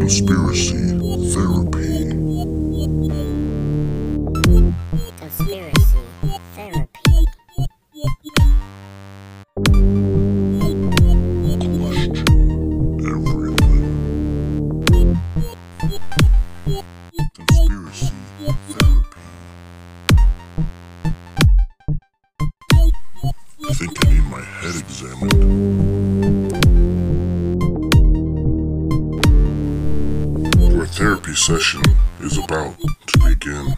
Conspiracy therapy. Conspiracy session is about to begin.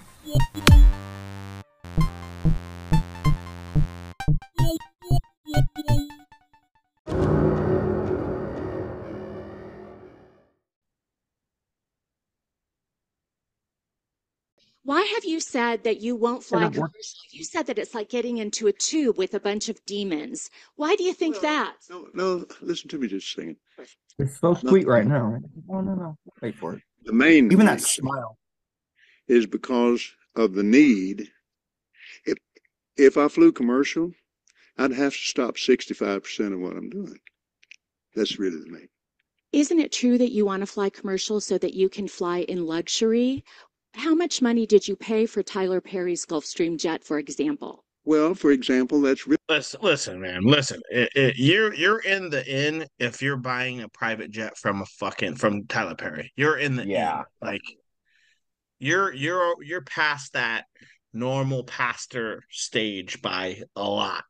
Why have you said that you won't fly not working. commercial? You said that it's like getting into a tube with a bunch of demons. Why do you think Well, that? No, no, listen to me just a second. It's so sweet right now. No, no, no. Wait for it. The main Even that smile. is because of the need. If if I flew commercial, I'd have to stop sixty-five percent of what I'm doing. That's really the main. Isn't it true that you want to fly commercial so that you can fly in luxury? How much money did you pay for Tyler Perry's Gulfstream jet, for example? Well, for example, that's really Listen, listen, man. Listen, it, it, you're you're in the in if you're buying a private jet from a fucking from Tyler Perry. You're in the Yeah. in. Like you're you're you're past that normal pastor stage by a lot.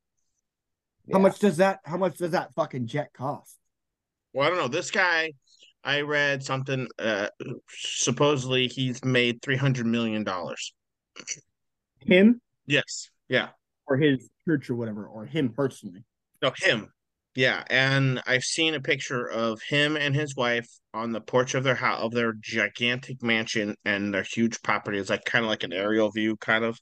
How Yeah. much does that? How much does that fucking jet cost? Well, I don't know. This guy, I read something. Uh, supposedly he's made three hundred million dollars. Him Yes. Yeah. Or his church or whatever, or him personally? No, him. Yeah, and I've seen a picture of him and his wife on the porch of their house of their gigantic mansion and their huge property. It's like kind of like an aerial view, kind of.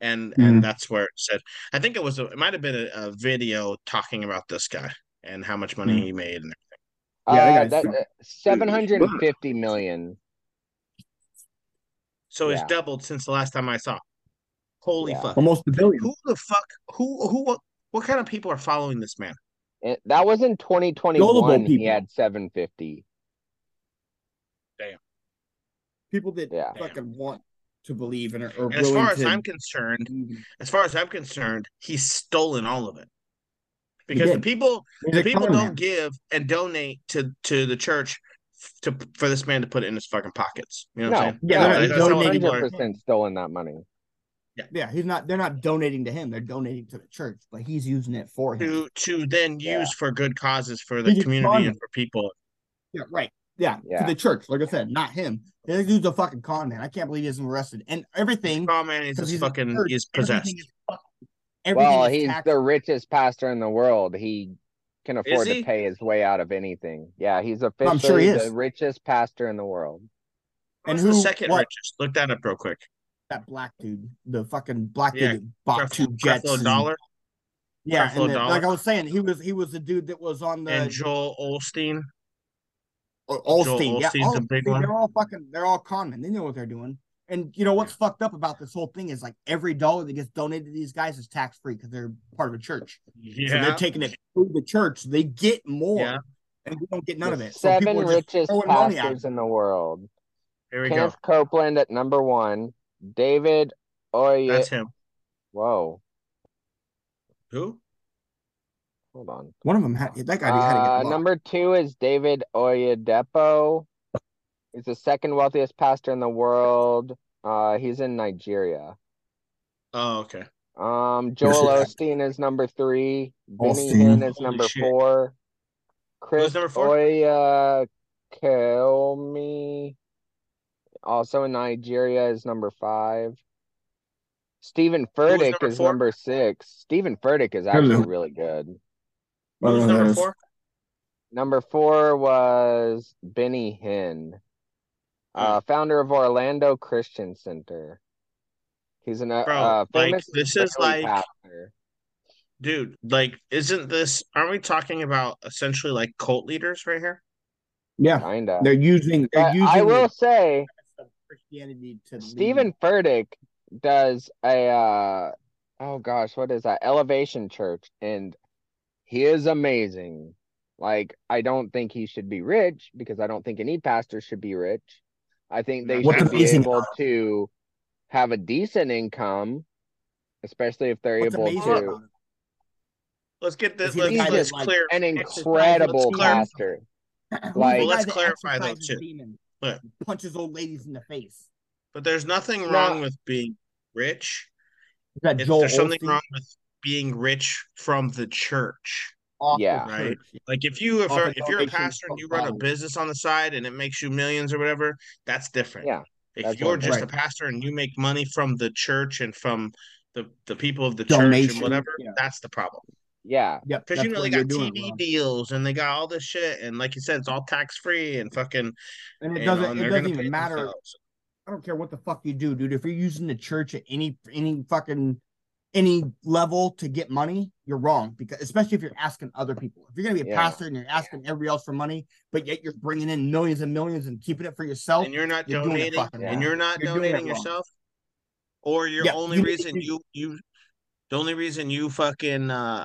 And Mhm. and that's where it said. I think it was a, it might have been a, a video talking about this guy and how much money Mhm. he made. And Yeah, uh, guy's that drunk. uh, 750 million. so it's doubled since the last time I saw. Holy Yeah. fuck! Almost a billion. Who the fuck? Who who? What, what kind of people are following this man? It, that was in 2021. He had 750. Damn. People that Yeah. fucking want to believe in it or as far as to I'm concerned, as far as I'm concerned, he's stolen all of it. Because the people He's the people don't man. give and donate to to the church to for this man to put it in his fucking pockets. You know what I'm saying? Yeah, no, they're he's not donating to 100% stolen that money. Yeah, yeah, he's not. They're not donating to him. They're donating to the church, but he's using it for him. To to then use Yeah. for good causes for the He's community and for people. Yeah, right. Yeah, Yeah. to the church. Like I said, not him. This dude's a fucking con man. I can't believe he isn't arrested. And everything. Oh man, he's because just he's a fucking church, he's everything possessed. is fucking- everything Well, is he's taxed. the richest pastor in the world. He can afford he? to pay his way out of anything. Yeah, he's I'm officially sure he is. the richest pastor in the world. And Who's the second what? richest? Look that up real quick. That black dude, the fucking black Yeah, dude that bought two Creflo jets. And- Dollar yeah, Creflo and the- like I was saying, he was he was the dude that was on the and Joel Osteen. O- Joel Osteen. Yeah, Osteen's all, a big see, one. they're all fucking they're all con men. They know what they're doing. And you know what's fucked up about this whole thing is like every dollar that gets donated to these guys is tax free because they're part of a church. So Yeah. they're taking it to the church. They get more, Yeah. and we don't get none The of it. Seven people are just richest throwing money at pastors in the world. Here we go. Kenneth Copeland at number one. David Oye. That's him. Whoa, Who? hold on. One of them had that guy had to Uh, get number two is David Oyedepo. He's the second wealthiest pastor in the world. Uh, he's in Nigeria. Oh, okay. Um, Joel Yes, Osteen is number three. Benny Osteen. Hinn is Holy number shit. four. Chris number four? Oya Kelmi, also in Nigeria, is number five. Stephen Furtick number is four? number six. Stephen Furtick is actually Hello. really good. Well, Who's number four? Number four was Benny Hinn, uh, founder of Orlando Christian Center. He's an uh, Bro, uh, like, this is like- pastor. Dude, like, isn't this, aren't we talking about essentially like cult leaders right here? Yeah, Kinda. they're using they're But using I will the say, of Christianity to lead. Stephen Furtick does a uh, oh gosh, what is that? Elevation Church, and he is amazing. Like, I don't think he should be rich because I don't think any pastor should be rich. I think they What's should be able about to have a decent income, especially if they're What's able to. about Let's get this. Is he the Let's, let's like, clear. An incredible let's pastor. Who's Like- guy Let's clarify though, exorcises too. demons, Look. punches old ladies in the face. But there's nothing No. wrong with being rich. Is that If Joel there's something wrong with being rich from the church, Off the Yeah. right? church. Like if you if, Off are, the if you're a pastor and you run a business on the side and it makes you millions or whatever, that's different. Yeah, If that's you're one thing. just a pastor and you make money from the church and from the the people of the church and whatever, yeah. that's the problem. Yeah. Yep, Because you know they got TV wrong. deals and they got all this shit, and like you said, it's all tax free and fucking. and it doesn't. know, and it doesn't even matter. themselves. I don't care what the fuck you do, dude. If you're using the church at any any fucking any level to get money, you're wrong. Because especially if you're asking other people, if you're gonna be a Yeah. pastor and you're asking everybody else for money, but yet you're bringing in millions and millions and keeping it for yourself, and you're not you're donating, fucking wrong. and you're not You're donating yourself, or your Yeah, only reason you you, the only reason you fucking uh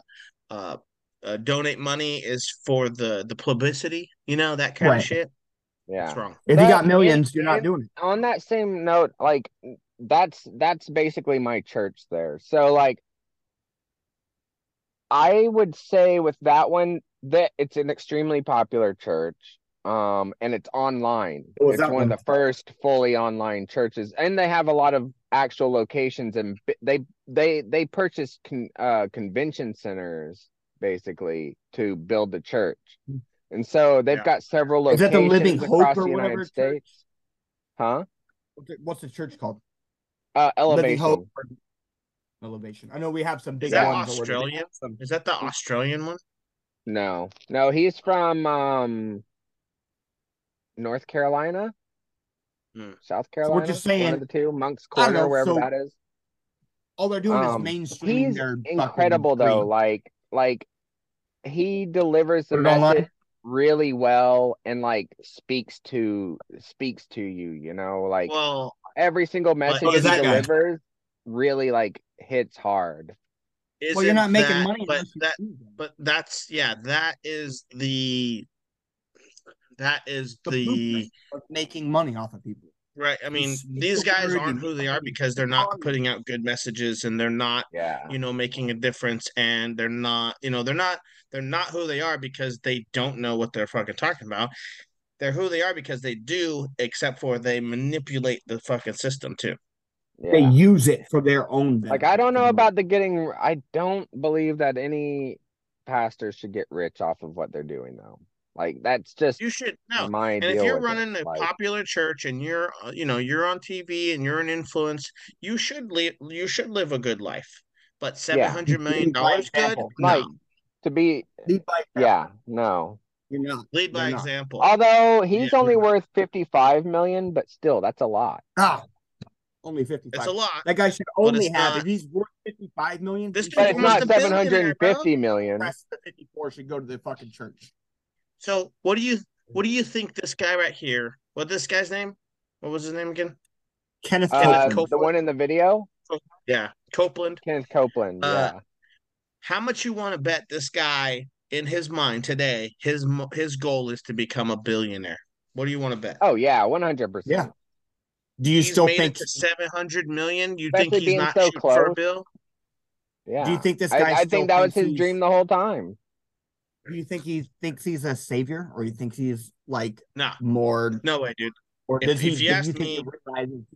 uh. Uh, donate money is for the the publicity, you know that kind Right. of shit. Yeah. That's wrong. if you got millions, and- you're not doing it. on that same note, like that's that's basically my church there. So like I would say with that one that it's an extremely popular church. Um and it's online. What was It's that one of the first fully online churches and they have a lot of actual locations and they they they purchase con, uh convention centers basically to build the church. And so they've Yeah. got several Hmm. Is that locations the Living Hope across or the whatever United church? States. Huh? What's the- church called? Uh Living elevation. Hope. Elevation. I know we have some big Is that ones. or whatever. They Australian? some- Is that the Australian one? No, no, he's from um North Carolina, Hmm. South Carolina. We're just one saying- of the two, Moncks Corner, know, wherever so- that is. All they're doing is Um, mainstreaming he's their incredible though. creed. Like, like he delivers the Put it online? message really well and like speaks to speaks to you. You know, like Well, every single message What he is that guy? delivers really like hits hard. isn't Well, you're not making that, money but that but that's yeah, that is the that is The the of making money off of people. right. I mean, It's- these it's guys aren't who they are because they're not putting out good messages and they're not Yeah. you know making a difference and they're not you know they're not they're not who they are because they don't know what they're fucking talking about they're who they are because they do except for they manipulate the fucking system too They use it for their own. Like I don't know about the getting I don't believe that any pastors should get rich off of what they're doing though. Like that's just you should know my and if you're with it. running a Like, popular church and you're uh, you know you're on tv and you're an influence you should live you should live a good life but 700 million Lead by dollars good example. Like, no to be Lead by example. yeah, no. You're not. lead by You're not. example Although he's Yeah. only worth 55 million, but still that's a lot. Ah, only fifty-five. it's a lot That guy should only have. not- If he's worth fifty-five million, This But it's not seven hundred and fifty million. billionaire, 750 The rest of the fifty-four should go to the fucking church. So what do you what do you think this guy right here? What this guy's name? What was his name again? Kenneth Uh, Copeland. Copeland. the one in the video, Yeah, Copeland. Kenneth Copeland. Uh, yeah. How much you want to bet this guy in his mind today? His his goal is to become a billionaire. What do you want to bet? Oh yeah, 100%. Yeah. Do you he's still made think? seven hundred million. You think he's not so shooting for a bill? Yeah. Do you think this guy? I still think that was his dream the whole time. Do you think he thinks he's a savior, or you think he's like No, more, no way, dude. or If- he? if you ask you me-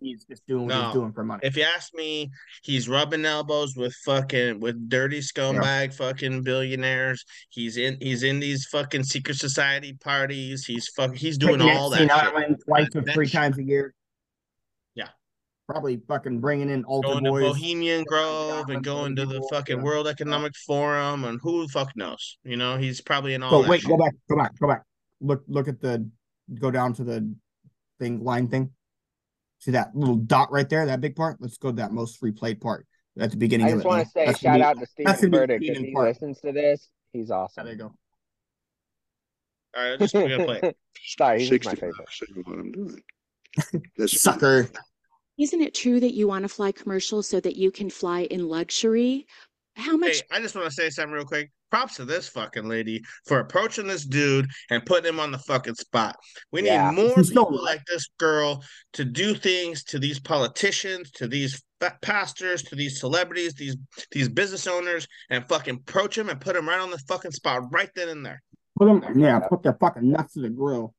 he's just doing what No. he's doing for money? If you ask me, he's rubbing elbows with fucking with dirty scumbag fucking billionaires. He's in he's in these fucking secret society parties. He's fuck he's doing all that. Island twice or three times a year. Yeah. Probably fucking bringing in altar going to boys. Bohemian Grove and going to the people, fucking yeah. World Economic Forum and who the fuck knows? You know, he's probably in all So wait, shit. go back, go back, go back. Look, look at the, go down to the thing, line thing. See that little dot right there, that big part? Let's go to that most replayed part at the beginning of it. I of just it. want to say That's shout be- out to that's Steven gonna Furtick if he Park. listens to this. He's Yeah, awesome. there you go. All right, just we're gonna play. it. Sorry, he's my favorite. what I'm doing. That's Sucker. Sucker. Isn't it true that you want to fly commercial so that you can fly in luxury? How much Hey, I just want to say something real quick. Props to this fucking lady for approaching this dude and putting him on the fucking spot. We need Yeah. more She's people like this girl to do things to these politicians, to these fa- pastors, to these celebrities, these these business owners, and fucking approach them and put them right on the fucking spot right then and there. Put them, yeah, put their fucking nuts to the grill.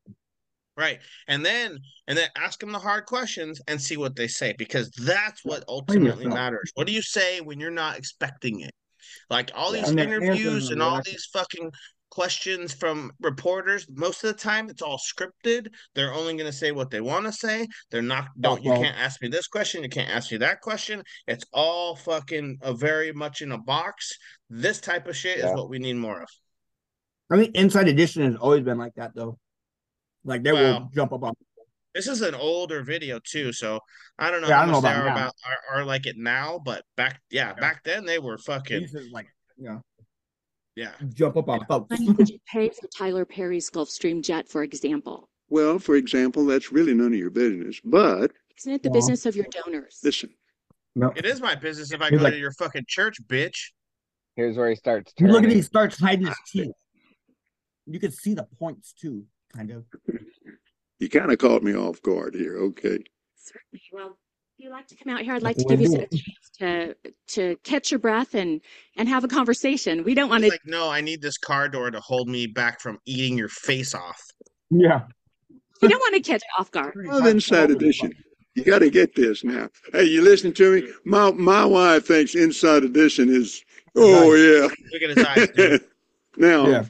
Right. And then and then ask them the hard questions and see what they say because that's what ultimately matters. What do you say when you're not expecting it? Like all these answers interviews and all these fucking questions from reporters, most of the time it's all scripted. They're only going to say what they want to say. They're not don't you can't ask me this question, you can't ask me that question. It's all fucking uh, very much in a box. This type of shit Yeah. is what we need more of. I mean, Inside Edition has always been like that though. Like they will jump up on. This is an older video too, so I don't know Yeah, I how don't know much they about are now. about are, are like it now, but back yeah, back then they were fucking These like, yeah. yeah. jump up on folks. money did you pay for Tyler Perry's Gulfstream jet, for example? Well, for example, that's really none of your business. But Isn't it the Well, business of your donors? listen, No. It is my business if I He's go like- to your fucking church, bitch. Here's where he starts You turning. look at he starts hiding his ah, teeth. You can see the points too, kind of. you kind of caught me off guard here. Okay. Certainly. Well, if you'd like to come out here, I'd like to give you a chance to to catch your breath and and have a conversation. We don't want to. like, no, I need this car door to hold me back from eating your face off. Yeah. We don't want to catch off guard. Of Inside Edition. You got to get this now. Hey, you listening to me? My my wife thinks Inside Edition is. Oh yeah. Look at his eyes, yeah. dude. now, Yeah.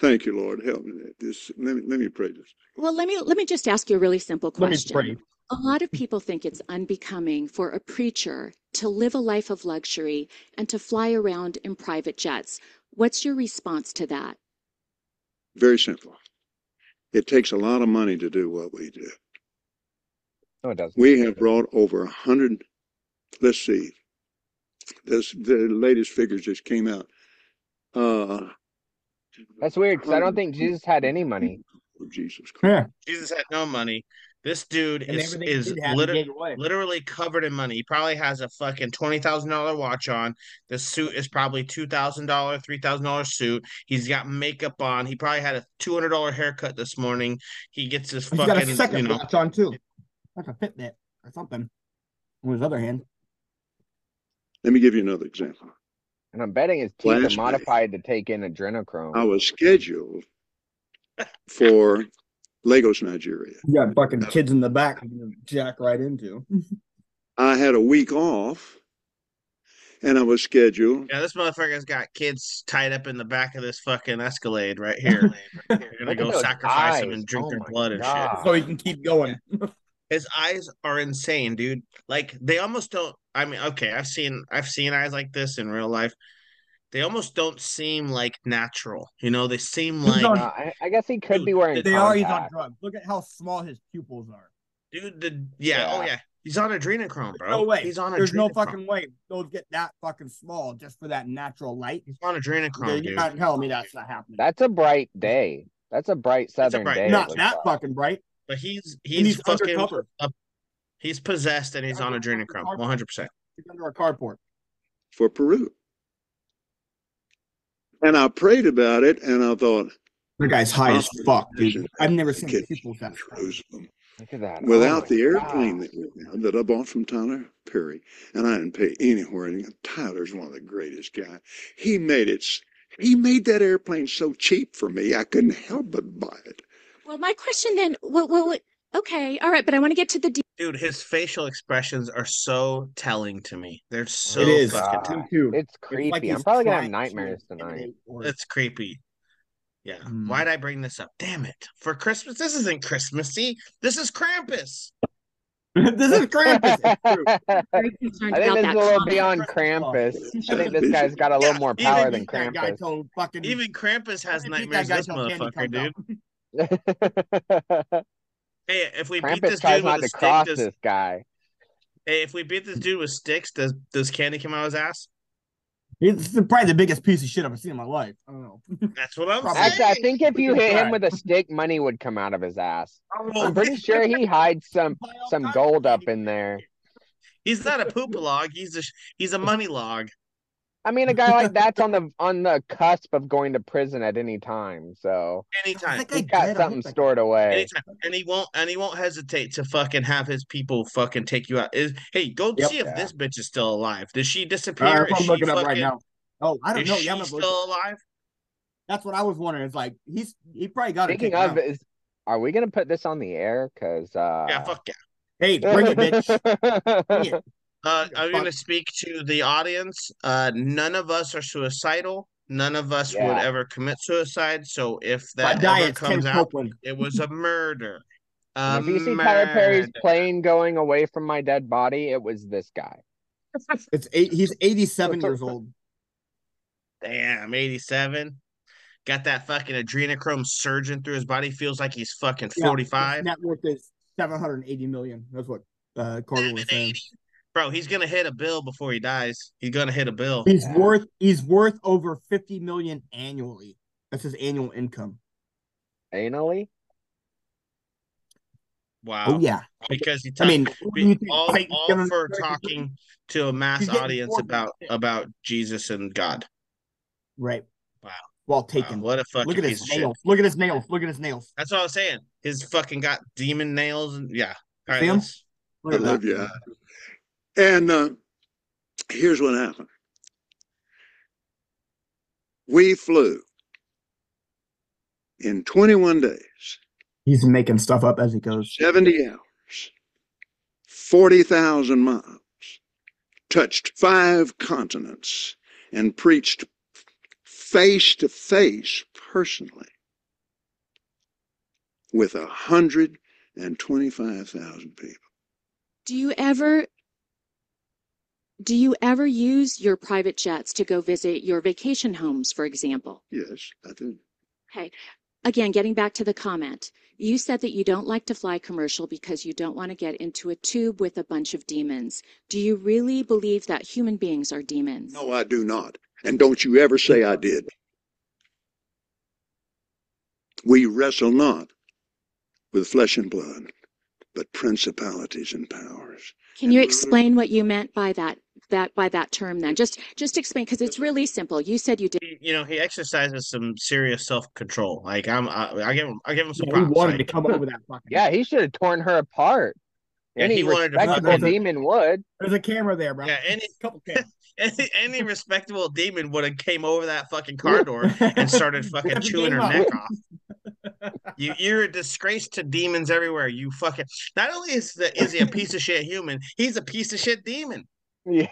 Thank you, Lord. Help me. This. Let me let me pray this. Well, let me let me just ask you a really simple question. Let me question. pray. A lot of people think it's unbecoming for a preacher to live a life of luxury and to fly around in private jets. What's your response to that? Very simple. It takes a lot of money to do what we do. No, it doesn't. We have brought over a hundred. Let's see. This the latest figures just came out. Uh, That's weird because I don't think Jesus had any money. oh, Jesus Christ. Yeah. Jesus had no money. This dude And is is he did had, he liter- literally covered in money. He probably has a fucking twenty thousand dollar watch on. The suit is probably two thousand dollar, three thousand dollar suit. He's got makeup on. He probably had a two hundred dollar haircut this morning. He gets his He's got a fucking second you know. watch on too. Like a Fitbit or something. On his other hand. Let me give you another example. And I'm betting his teeth are modified to take in adrenochrome. I was scheduled for Lagos, Nigeria. You got fucking kids in the back you jack right into. I had a week off, and I was scheduled. Yeah, this motherfucker's got kids tied up in the back of this fucking Escalade right here. They're gonna go those sacrifice him eyes. and drink Oh their my blood and shit. So he can keep going. His eyes are insane, dude. Like they almost don't. I mean, okay, I've seen I've seen eyes like this in real life. They almost don't seem like natural. You know, they seem He's like, on- Uh, I, I guess he could Dude, be wearing They are he's on drugs. Look at how small his pupils are. dude. The yeah, oh Yeah. yeah, he's on adrenochrome, bro. No way. He's on There's no fucking way those get that fucking small just for that natural light. He's on adrenochrome, You're dude. not telling me that's not happening. That's a bright day. That's a bright That's a southern bright- day. not that like. fucking bright. But he's And he's, he's fucking undercover. up. He's possessed and he's on Undercover adrenochrome, hardcore. one hundred percent. He's under a carport. for Peru. And I prayed about it and I thought, The guy's high as fuck, dude. I've never seen people that small. Jerusalem. Look at that. Without Oh the airplane God. that, we have, that I bought from Tyler Perry, and I didn't pay anywhere. And Tyler's one of the greatest guys. He made it. He made that airplane so cheap for me, I couldn't help but buy it. Well, my question then, what, what, what, okay, all right, but I want to get to the de- Dude, his facial expressions are so telling to me. They're so It is. fucking telling. Too. It's It's creepy. like I'm he's probably gonna have trying to nightmares tonight. It's creepy. Yeah. Hmm. Why'd I bring this up? Damn it. For Christmas? This isn't Christmassy. This is Krampus. this is Krampus. It's true. very concerned I think about this is that a little comment. beyond Krampus. I think this guy's got a little Yeah, more even- power I than think that guy Krampus. told fucking. Even Krampus has I think nightmares. that guy This told Candy motherfucker, comes dude. out. Hey, if we beat this tries dude not with a to stick, cross does, this guy. hey, if we beat this dude with sticks, does does candy come out of his ass? It's probably the biggest piece of shit I've ever seen in my life. I don't know. That's what I'm Probably. saying. Actually, I think if you hit him with a stick, money would come out of his ass. Oh, I'm pretty sure he hides some some gold up in there. he's not a poop log. He's a he's a money log. I mean, a guy like that's on the on the cusp of going to prison at any time. So Anytime. he got did, something hope I- stored away. Anytime, and he won't, and he won't hesitate to fucking have his people fucking take you out. Is hey, go Yep. see if this bitch is still alive. Did she disappear? right, I'm she looking up fucking? right now. Oh, I don't is know. she Yeah, I'm not looking. still alive? That's what I was wondering. It's like he's he probably got Speaking it. of, is are we gonna put this on the air? Cause uh, Yeah, fuck yeah. hey, bring it, bitch. Bring it. Uh, I'm gonna speak to the audience. Uh, none of us are suicidal. None of us would ever commit suicide. So if My that ever diet's Ken comes out, Copeland. it was a murder. A if you see Tyler Perry's plane going away from my dead body, it was this guy. It's eight. He's 87 years old. Damn, 87. Got that fucking adrenochrome surging through his body. Feels like he's fucking Yeah, 45. His net worth is 780 million. That's what uh, Carter was saying. 780. Bro, he's gonna hit a bill before he dies. He's gonna hit a bill. He's Yeah. worth he's worth over 50 million annually. That's his annual income. Annually? Wow. Oh yeah. Because he I mean, talked- what you think? all, all gonna- for talking to a mass audience about million. about Jesus and God. right. Wow. Well Wow, taken. what a fucking Look at piece his of shit. nails. Look at his nails. Look at his nails. That's what I was saying. His fucking got demon nails and yeah. All right, See 'em? I love you. And uh, here's what happened. We flew in 21 days, He's making stuff up as he goes. 70 hours, 40,000 miles, touched five continents, and preached face to face personally with 125,000 people. Do you ever do you ever use your private jets to go visit your vacation homes, for example? Yes, I do. Okay. Again, getting back to the comment, you said that you don't like to fly commercial because you don't want to get into a tube with a bunch of demons. Do you really believe that human beings are demons? No, I do not. And don't you ever say I did. We wrestle not with flesh and blood, but principalities and powers. Can you explain what you meant by that that by that term then? Just just explain because it's really simple. You said you did you know, he exercises some serious self control. Like I'm, I, I give him, I give him some Yeah, he wanted like, to come up with that fucking. Yeah, he should have torn her apart. Yeah, Any he wanted respectable fucking- demon would. There's a camera there, bro. Yeah, any- couple cameras. any, any respectable demon would have came over that fucking car door and started fucking chewing her up. neck off. You, you're a disgrace to demons everywhere. You fucking. Not only is the, is he a piece of shit human, he's a piece of shit demon. Yeah.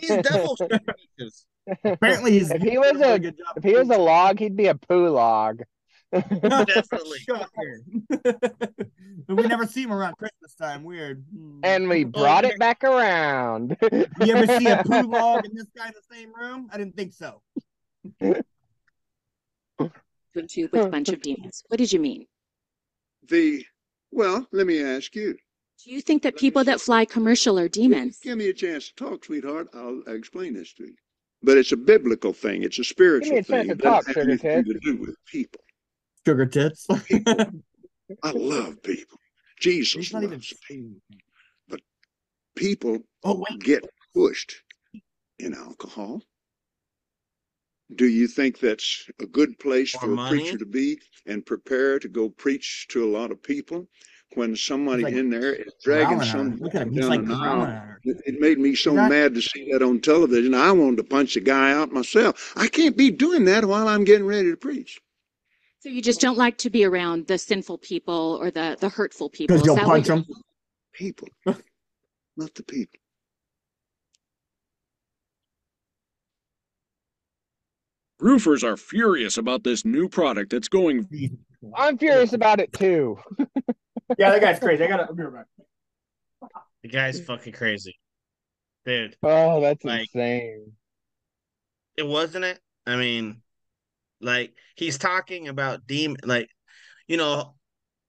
He's devil. species. Apparently, he's. If he was a- good job. If he was a log, he'd be a poo log. Definitely. Shocker. we never see him around Christmas time. Weird. Hmm. And we brought it back around. you ever see a poo log and this guy in the same room? I didn't think so. to a tube with a bunch of demons. What did you mean? The well, let me ask you. Do you think that people that fly commercial are demons? Give me a chance to talk, sweetheart. I'll explain this to you. But it's a biblical thing. It's a spiritual a chance thing. to It talk, doesn't have sugar anything to do with people. Sugar tits. People. I love people. Jesus He's not even loves saying people. People Oh wait. get pushed in alcohol. Do you think that's a good place Or for a money? preacher to be and prepare to go preach to a lot of people when somebody like in there is dragging growling some Look at him. He's down like aisle? It it made me so Not- mad to see that on television. I wanted to punch the guy out myself. I can't be doing that while I'm getting ready to preach. So you just don't like to be around the sinful people or the the hurtful people. Because you'll punch you- him. People, not the people. Roofers are furious about this new product that's going I'm furious about it too. Yeah, that guy's crazy. I gotta. Be right back. The guy's fucking crazy, dude. Oh, that's Like- insane. It wasn't it. I mean, like he's talking about demon, like you know,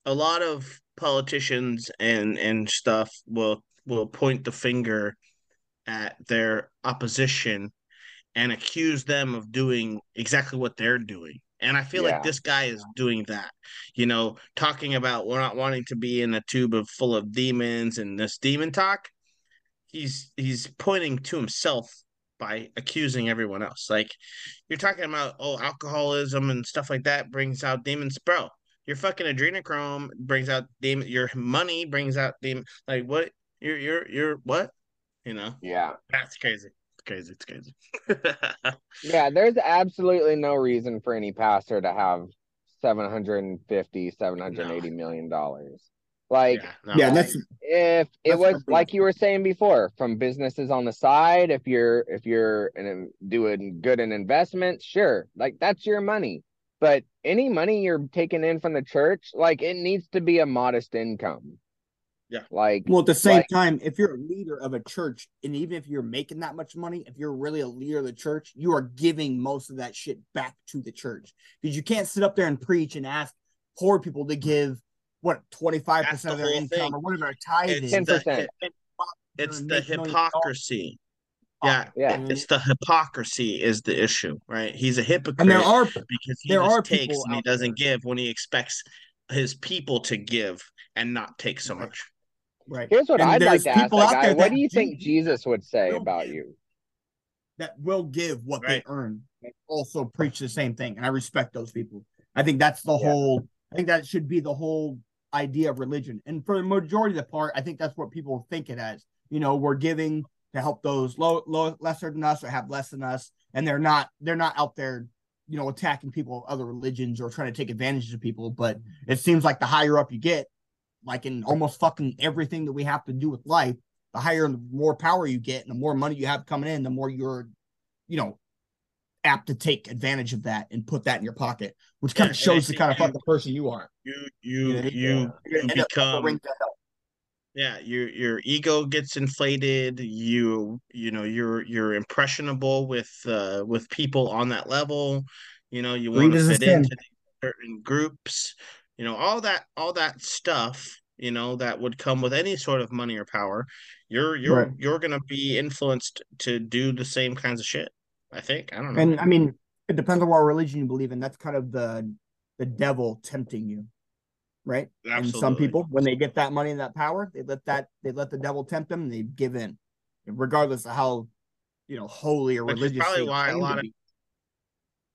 a lot of politicians and and stuff will will point the finger at their opposition and accuse them of doing exactly what they're doing. And I feel Yeah. like this guy is doing that. You know, talking about we're not wanting to be in a tube of full of demons and this demon talk. He's he's pointing to himself by accusing everyone else. Like you're talking about oh alcoholism and stuff like that brings out demons, bro. Your fucking adrenochrome brings out demon. Your money brings out demon. Like what? You're you're you're what? You know? Yeah. That's crazy. It's crazy. It's crazy. Yeah, there's absolutely no reason for any pastor to have 750, 780 million dollars. Like yeah, no. Yeah, that's if it was like you were saying before, from businesses on the side, if you're if you're in, doing good in investments, sure, like that's your money. But any money you're taking in from the church, like it needs to be a modest income. Yeah. Like Well, at the same Like- time, if you're a leader of a church, and even if you're making that much money, if you're really a leader of the church, you are giving most of that shit back to the church because you can't sit up there and preach and ask poor people to give what twenty five percent of their whole income thing. or whatever their tithe It's is. ten percent. it- it's the make millions of dollars. hypocrisy. Ah, yeah, Yeah. it's the hypocrisy is the issue, right? He's a hypocrite And there are because he there just are takes and he doesn't there- give when he expects his people to give and not take so Right. much. Right here's what And I'd like to ask that out guy. there What do you think do- Jesus would say about give. you? that will give what Right. they earn and also preach the same thing. And I respect those people. I think that's the Yeah. whole I think that should be the whole idea of religion. And for the majority of the part, I think that's what people think it as. You know, we're giving to help those low, low lesser than us or have less than us. And they're not they're not out there, you know, attacking people of other religions or trying to take advantage of people. But it seems like the higher up you get, like in almost fucking everything that we have to do with life, the higher and the more power you get and the more money you have coming in, the more you're, you know, apt to take advantage of that and put that in your pocket, which kind of shows the kind of fucking person you are. You You you you you gonna end up become ring to hell. yeah your your ego gets inflated you you know you're you're impressionable with uh with people on that level you know you want to fit into certain groups you know all that all that stuff you know that would come with any sort of money or power you're you're Right. you're gonna be influenced to do the same kinds of shit i think i don't know And I mean, it depends on what religion you believe in. That's kind of the the devil tempting you, right? And some people, when they get that money and that power, they let that they let the devil tempt them, and they give in, regardless of how you know holy or Which religious. probably why a lot of.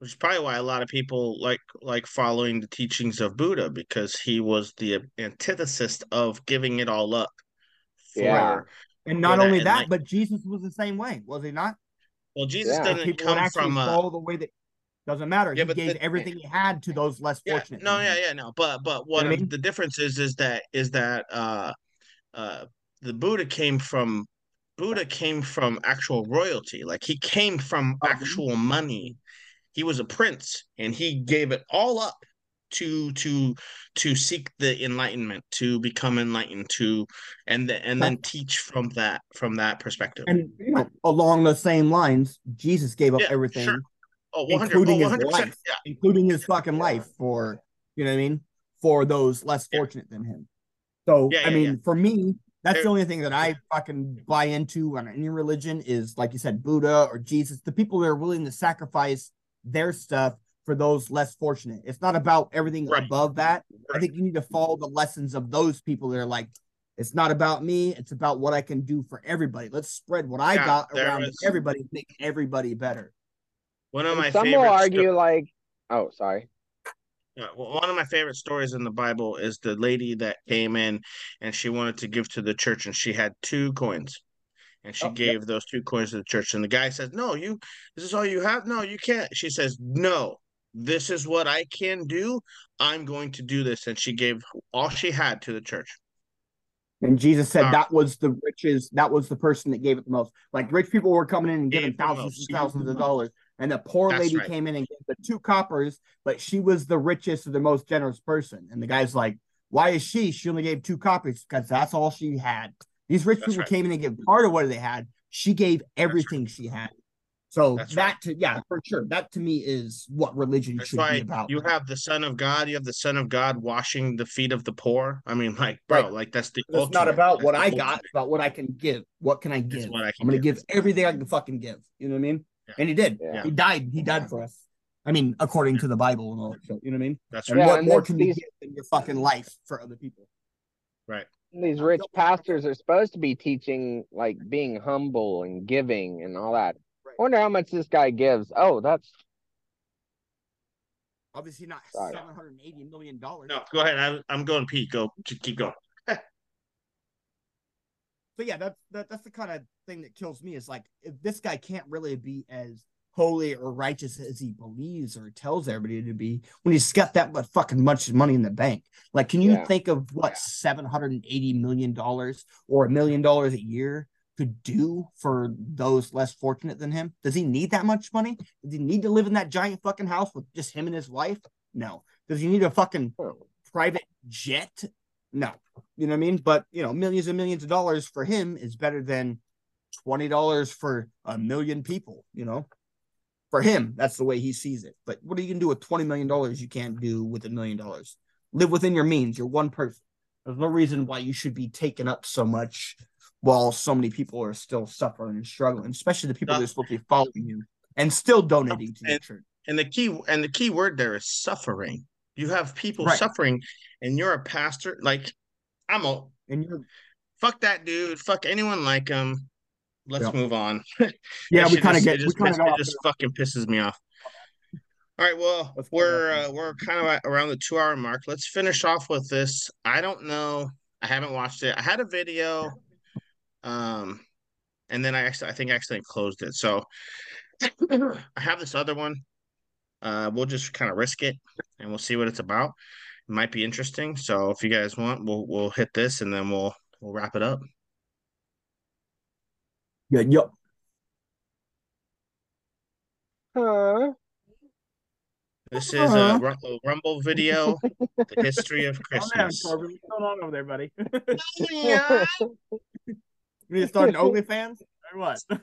Which is probably why a lot of people like like following the teachings of Buddha because he was the antithesis of giving it all up. For, Yeah. and not that only that, enlighten- but Jesus was the same way, was he not? Well, Jesus Yeah. didn't People would come from a follow the way that doesn't matter. Yeah, he but gave the- everything he had to those less yeah, fortunate. no, yeah, yeah, no, but but what what I I'm- mean? the difference is is that is that uh uh the Buddha came from Buddha came from actual royalty, like he came from Oh, actual money. He was a prince, and he gave it all up to to to seek the enlightenment, to become enlightened, to and the, and then teach from that from that perspective. And you know, along the same lines, Jesus gave up Yeah, everything, sure. Oh, oh including oh, his life, Yeah, including his fucking life for you know what I mean, for those less Yeah. fortunate than him. So Yeah, I mean, yeah. for me, that's There- the only thing that I fucking buy into on any religion is like you said, Buddha or Jesus, the people that are willing to sacrifice their stuff for those less fortunate. It's not about everything Right. above that. I think you need to follow the lessons of those people that are like, it's not about me, it's about what I can do for everybody. Let's spread what I Yeah, got around was- to everybody, make everybody better. one of And my some favorite will sto- argue like, oh, sorry. Yeah, well, one of my favorite stories in the Bible is the lady that came in and she wanted to give to the church and she had two coins. And she Oh, gave those two coins to the church. And the guy says, No, you this is all you have? No, you can't. She says, No, this is what I can do. I'm going to do this. And she gave all she had to the church. And Jesus said Wow. that was the richest, that was the person that gave it the most. Like rich people were coming in and giving thousands and thousands of dollars. And the poor That's lady right. came in and gave the two coppers, but she was the richest or the most generous person. And the guy's like, Why is she? She only gave two coppers because that's all she had. These rich That's people right. came in and gave part of what they had. She gave everything she had. So That's that right. to yeah, for sure. That to me is what religion That's should be about. you have the Son of God, you have the Son of God washing the feet of the poor. I mean, like, bro, Right. like that's the It's not about That's what the I got, ultimate. it's about what I can give. What can I give? what I can I'm gonna give. give everything I can fucking give. You know what I mean? Yeah. And he did. Yeah. He died. He died for us. I mean, according to the Bible and all that shit. You know what I mean? That's And right. Yeah, what and more can you these- give than your fucking life for other people? Right. These rich pastors are supposed to be teaching like being humble and giving and all that. Right. wonder how much this guy gives. Oh, that's Obviously not seven hundred and eighty million dollars. No, go ahead. I, I'm going Pete. Go. Keep going. So yeah, that's that, that's the kind of thing that kills me. Is like if this guy can't really be as holy or righteous as he believes or tells everybody to be when he's got that much fucking much money in the bank. Like, can you Yeah. think of what seven hundred and eighty million dollars or a million dollars a year could do for those less fortunate than him? Does he need that much money? Does he need to live in that giant fucking house with just him and his wife? No. Does he need a fucking oh, private jet? No. You know what I mean? But you know, millions and millions of dollars for him is better than twenty dollars for a million people, you know. For him, that's the way he sees it. But what are you gonna do with twenty million dollars you can't do with a million dollars? Live within your means. You're one person. There's no reason why you should be taken up so much while so many people are still suffering and struggling, especially the people No. that are supposed to be following you and still donating to And- church. And the key and the key word there is suffering. You have people Right. suffering, and you're a pastor. Like I'm a And you're fuck that dude. Fuck anyone like him. Let's Yeah. move on. yeah, we kind of get we just, kind of it just fucking pisses me off. All right, well, Let's we're uh, we're kind of around the two hour mark. Let's finish off with this. I don't know. I haven't watched it. I had a video, um, and then I actually I think I accidentally closed it. So I have this other one. Uh, we'll just kind of risk it, and we'll see what it's about. It might be interesting. So if you guys want, we'll we'll hit this, and then we'll we'll wrap it up. Yeah, yep. huh? This is a, Ru- Rumble video, the history of Calm down, Christmas. Corbin. What's going on over there, buddy? Yeah. We need to start an OnlyFans or what? On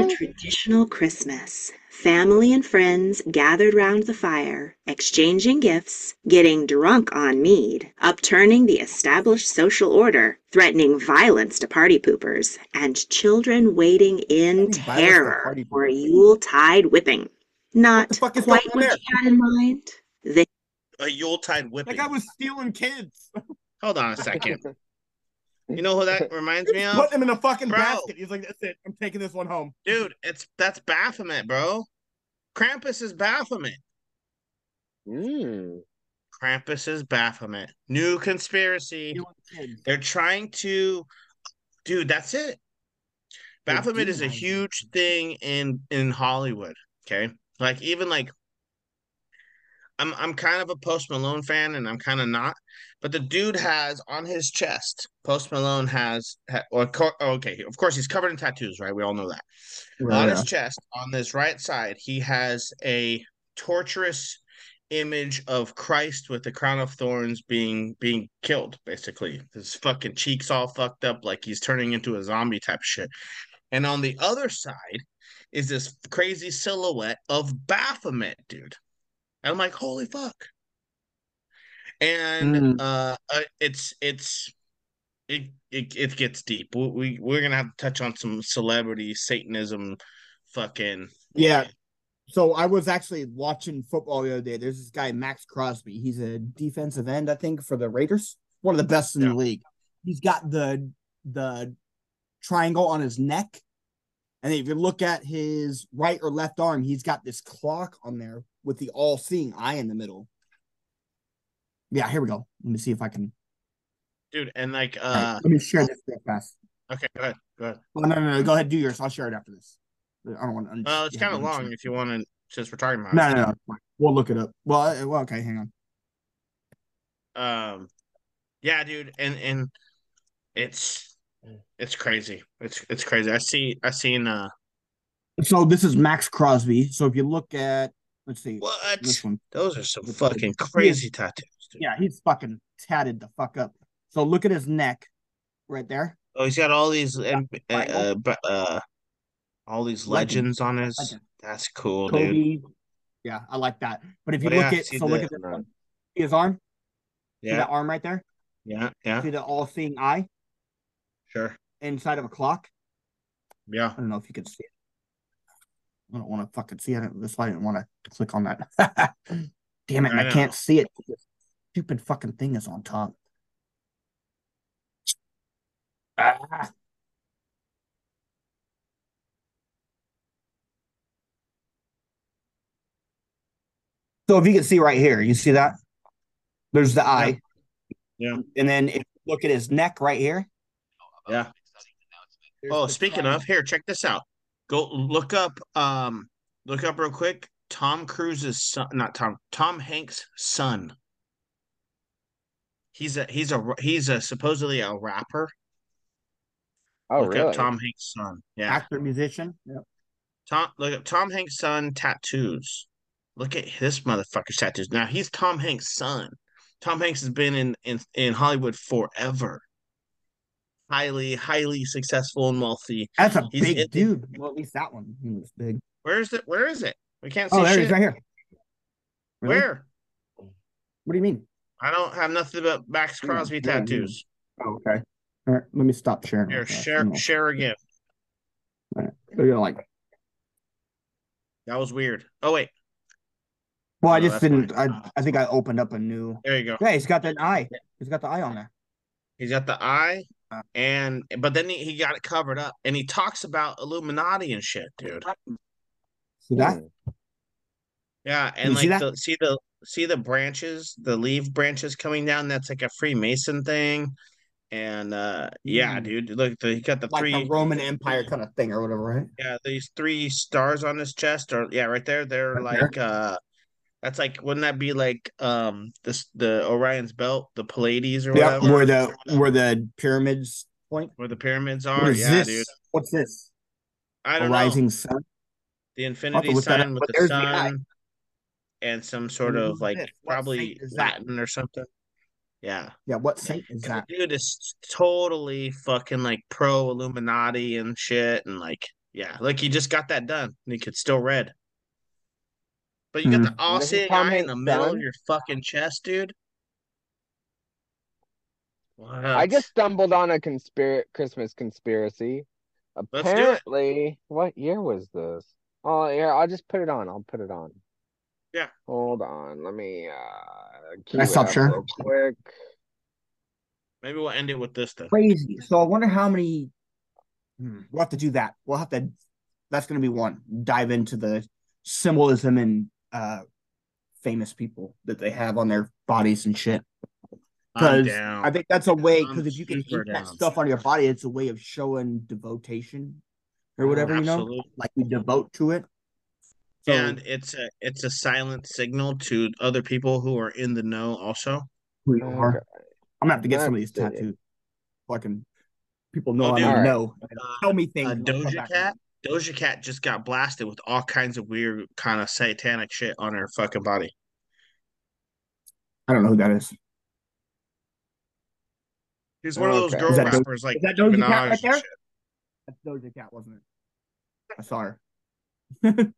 the traditional Christmas, family and friends gathered round the fire, exchanging gifts, getting drunk on mead, upturning the established social order, threatening violence to party poopers, and children waiting in Threatening violence to terror for a poopers. Yuletide whipping. Not the quite what Oh, you had in mind. They A Yuletide That whipping. guy was stealing kids. Hold on a second. You know who that reminds me of? Put him in a fucking Bro. basket. He's like, that's it. I'm taking this one home. Dude, it's that's Baphomet, bro. Krampus is Baphomet. Mm. Krampus is Baphomet. New conspiracy. Stealing. They're trying to dude, that's it. They're Baphomet is a huge thing in in Hollywood. Okay. Like even like I'm I'm kind of a Post Malone fan and I'm kind of not, but the dude has on his chest. Post Malone has, or co- okay, of course he's covered in tattoos, right? We all know that. on his chest, on this right side, he has a torturous image of Christ with the crown of thorns being being killed, basically. His fucking cheeks all fucked up, like he's turning into a zombie type shit. And on the other side is this crazy silhouette of Baphomet, dude. And I'm like, holy fuck. And Mm. uh, it's it's it, it it gets deep. We, we we're gonna have to touch on some celebrity Satanism, fucking Yeah. So I was actually watching football the other day. There's this guy, Maxx Crosby. He's a defensive end, I think, for the Raiders. One of the best in Yeah. the league. He's got the the triangle on his neck. And if you look at his right or left arm, he's got this clock on there with the all-seeing eye in the middle. Yeah, here we go. Let me see if I can. dude. And like, All right, uh, let me share this real fast. okay, go ahead, go ahead. Oh, no, no, no. Go ahead, do yours. I'll share it after this. I don't want to. Well, it's kind of long if you want to, since we're talking about. No, it. no, no. We'll look it up. Well, uh, well, okay, hang on. Um, yeah, dude, and and it's it's crazy. It's it's crazy. I see. I seen. Uh, So this is Maxx Crosby. So if you look at, let's see, what? this one. Those are some fucking crazy tattoos, Yeah, he's fucking tatted the fuck up. So look at his neck, right there. Oh, he's got all these uh, uh, uh, uh all these Legends. legends on his. Legends. That's cool, dude. Yeah, I like that. But if you Oh, look yeah, at, see so look at this one. See his arm. See Yeah, that arm right there. yeah, yeah. See the all-seeing eye Sure. inside of a clock. Yeah. I don't know if you can see it. I don't want to fucking see it. That's why I didn't want to click on that. Damn it, I I, can't see it stupid fucking thing is on top. Ah. So if you can see right here, you see that? There's the eye. Yeah. And then if you look at his neck right here. Yeah. oh, speaking of, here, check this out. Go look up um look up real quick Tom Cruise's son, not Tom, Tom Hanks' son. He's a he's a he's a supposedly a rapper. Oh, look really? up Tom Hanks' son. Yeah, actor musician. Yep. Tom. Look up Tom Hanks' son tattoos. Look at this motherfucker's tattoos. Now he's Tom Hanks' son. Tom Hanks has been in in in Hollywood forever. Highly, highly successful and wealthy. That's a He's big in- dude. Well, at least that one he was big. Where is it? Where is it? We can't oh, see Oh, there shit. he right here. Really? Where? What do you mean? I don't have nothing but Maxx Crosby yeah, yeah. tattoos. Oh, okay. All right, let me stop sharing. Here, share No. share again. They're gonna like. That was weird. Oh wait, Well, I No, just didn't. I I think I opened up a new. there you go. Yeah, he's got that eye. He's got the eye on there. He's got the eye, Uh. and but then he, he got it covered up, and he talks about Illuminati and shit, dude. See that? Yeah, and you see like that? the see the see the branches, the leaf branches coming down. That's like a Freemason thing, and uh yeah, Mm. dude. Look, the, he got the Like three. Roman Empire kind of thing or whatever, right? Yeah, these three stars on his chest, or yeah, right there. They're Right there. like uh that's like wouldn't that be like um this the Orion's belt, the Pleiades or Yeah, whatever, where the where the pyramids point. where the pyramids are? Yeah, this? dude. What's this? I A don't know. rising sun. The infinity sign with but the there's the eye. sun and some sort of like? Probably saint that? Latin or something. Yeah. Yeah, what saint is And that? dude is totally fucking like pro Illuminati and shit and like yeah, like he just got that done. And he could still read. But you got Hmm. the all seeing eye in the middle of your fucking chest, dude. What? I just stumbled on a conspir Christmas conspiracy. Let's do it. Apparently, what year was this? Oh, yeah, I'll just put it on. I'll put it on. Yeah. Hold on. Let me uh Can I queue it stop up real quick. maybe we'll end it with this then. Crazy. So I wonder how many. Hmm, We'll have to do that. We'll have to. That's going to be one. Dive into the symbolism and uh famous people that they have on their bodies and shit. I'm Because. I think that's a way. Because if you can super eat that stuff on your body, it's a way of showing devotion or whatever you know. Absolutely. Like we devote to it. So and it's a it's a silent signal to other people who are in the know also. We are. Okay. I'm gonna have to get some of Let's these see. tattoos. Fucking people know Oh, I'm dude. in the Alright. know. Tell me things. Uh, and I'll come Doja Cat, Doja Cat just got blasted with all kinds of weird kind of satanic shit on her fucking body. I don't know who that is. He's one of those Okay. girl Is that Doja- rappers like is that Doja Cat right there? shit. That's Doja Cat, wasn't it? I saw her.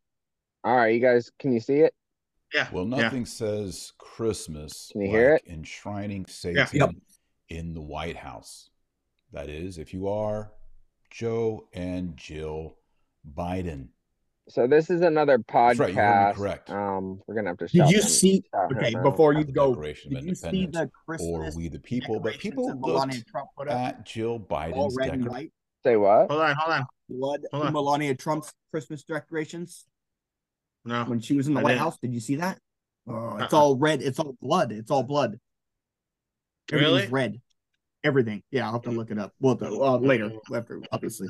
All right, you guys, can you see it? Yeah. Well, yeah. nothing says Christmas Can you hear like enshrining Satan Yep. in the White House. That is, if you are Joe and Jill Biden. So this is another That's right, you heard me podcast. correct. Um, we're gonna have to Did you them- see? shout Okay, before you go, Declaration did you see Independence the or We the People, but people that looked Trump put up? at Jill All Biden's red and white. Say what? Hold on, hold on. Blood. Hold on. Melania Trump's Christmas decorations No. when she was in the I White didn't. House. Did you see that? Oh, it's Uh-uh. all red. It's all blood. It's all blood. Everything's Really? red. Everything. Yeah, I'll have to look it up. Well, the, well later, after obviously.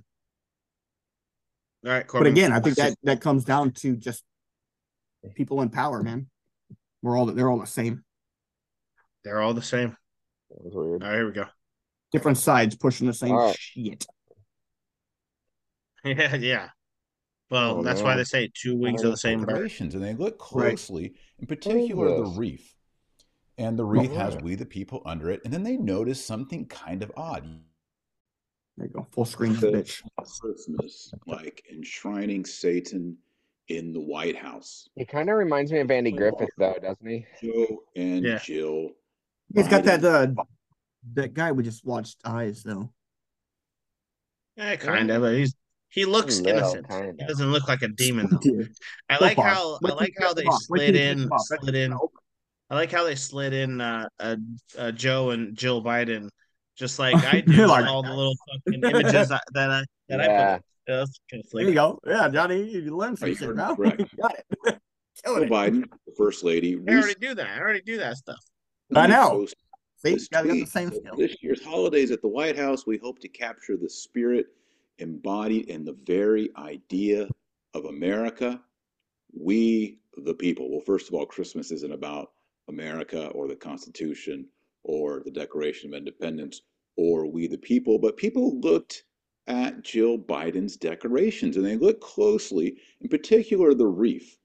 All right, But again, I think that that comes down to just people in power, man. We're all they're all the same. they're all the same. That was weird. All right, here we go. Different sides pushing the same All right. shit. Yeah, yeah. Well, Oh, that's why they say two wings of the same bird. and they look Right. closely, in particular the this? wreath. And the wreath has Oh. We the People under it, and then they notice something kind of odd. There you go. Full screen, that bitch. Christmas, like enshrining Satan in the White House. He kind of reminds me of Andy Griffith, though, doesn't he? Joe and Yeah. Jill. He's got that Biden. uh that guy we just watched eyes though. Yeah, kind of. He's he looks Little, innocent. kinda. He doesn't look like a demon though. I like how I like how they them off. Wait till slid in slid in. I like how they slid in uh, uh, uh Joe and Jill Biden, just like I do like- all the little fucking images that, that I that I put. Yeah, that's kind of There you go. Yeah, Johnny, you learned something you now. got it. Joe Killing it. Biden First Lady. I already do that. I already do that stuff. I know. See, gotta get the same skill. This year's holidays at the White House, we hope to capture the spirit embodied in the very idea of America. We, the people. Well, first of all, Christmas isn't about America or the Constitution or the Declaration of Independence or we, the people, but people looked at Jill Biden's decorations and they looked closely, in particular, the wreath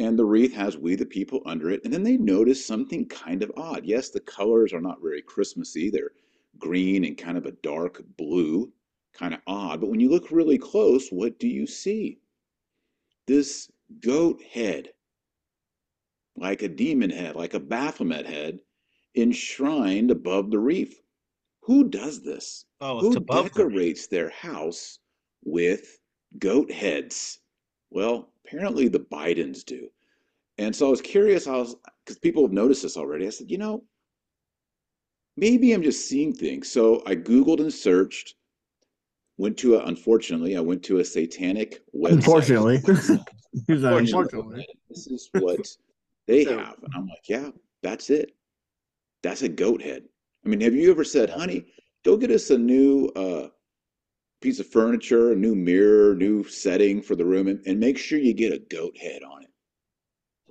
and the wreath has we the people under it and then they noticed something kind of odd yes the colors are not very christmassy they're green and kind of a dark blue kind of odd but when you look really close what do you see this goat head like a demon head like a baphomet head enshrined above the reef. who does this Oh, who above the wreath. decorates their house with goat heads? Well, apparently the Bidens do. And so I was curious, I was because people have noticed this already. I said, you know, maybe I'm just seeing things. So I Googled and searched, went to a, unfortunately, I went to a satanic website. Unfortunately. Unfortunately, unfortunately. This is what they So- have. And I'm like, yeah, that's it. That's a goat head. I mean, have you ever said, honey, go get us a new uh, piece of furniture, a new mirror, new setting for the room, and, and make sure you get a goat head on it.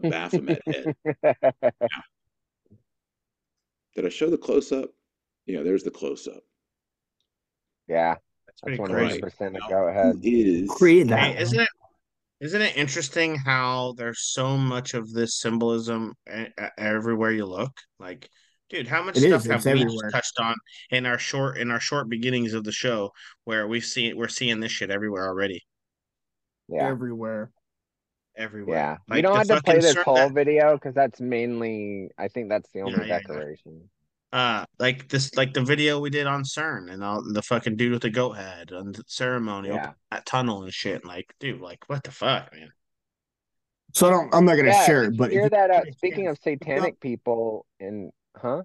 A Baphomet head. Did I show the close up? Yeah, there's the close up. yeah, That's that's pretty one crazy. hundred percent a Now, go ahead. is Create that. Hey, isn't it? Isn't it interesting how there's so much of this symbolism everywhere you look? Like, dude, how much It stuff is, have we everywhere. touched on in our short in our short beginnings of the show, where we've seen we're seeing this shit everywhere already, Yeah, Everywhere. everywhere. yeah. we Like don't have to play fucking this cer- whole that- video because that's mainly. I think that's the only Yeah, yeah, yeah. Decoration. uh like this like the video we did on CERN and all the fucking dude with the goat head and the ceremony Yeah. that tunnel and shit. Like, dude, like what the fuck, man? So I don't, I'm not gonna Yeah, share it, but hear you that? Uh, speaking chance, of look up- satanic people, and huh?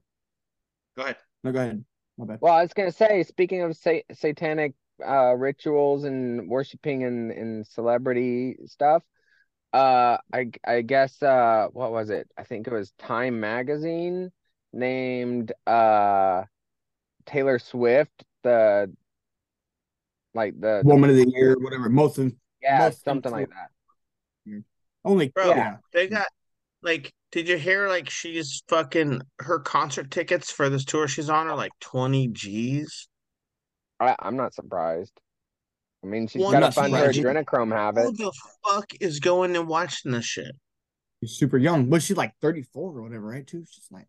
Go ahead. No, go ahead. My bad. Well, I was gonna say, speaking of sa satanic uh rituals and worshiping and and celebrity stuff, uh, I I guess uh, what was it? I think it was Time Magazine named uh Taylor Swift the like the, the Woman of the year, whatever. Most in, yeah most something like influ- that. only Bro, yeah. they got like did you hear like she's fucking her concert tickets for this tour she's on are like 20 G's? I I'm not surprised. I mean, she's One got to not fund her adrenochrome habit. Who the fuck is going and watching this shit? She's super young. but she's like 34 or whatever, right? Too. She's like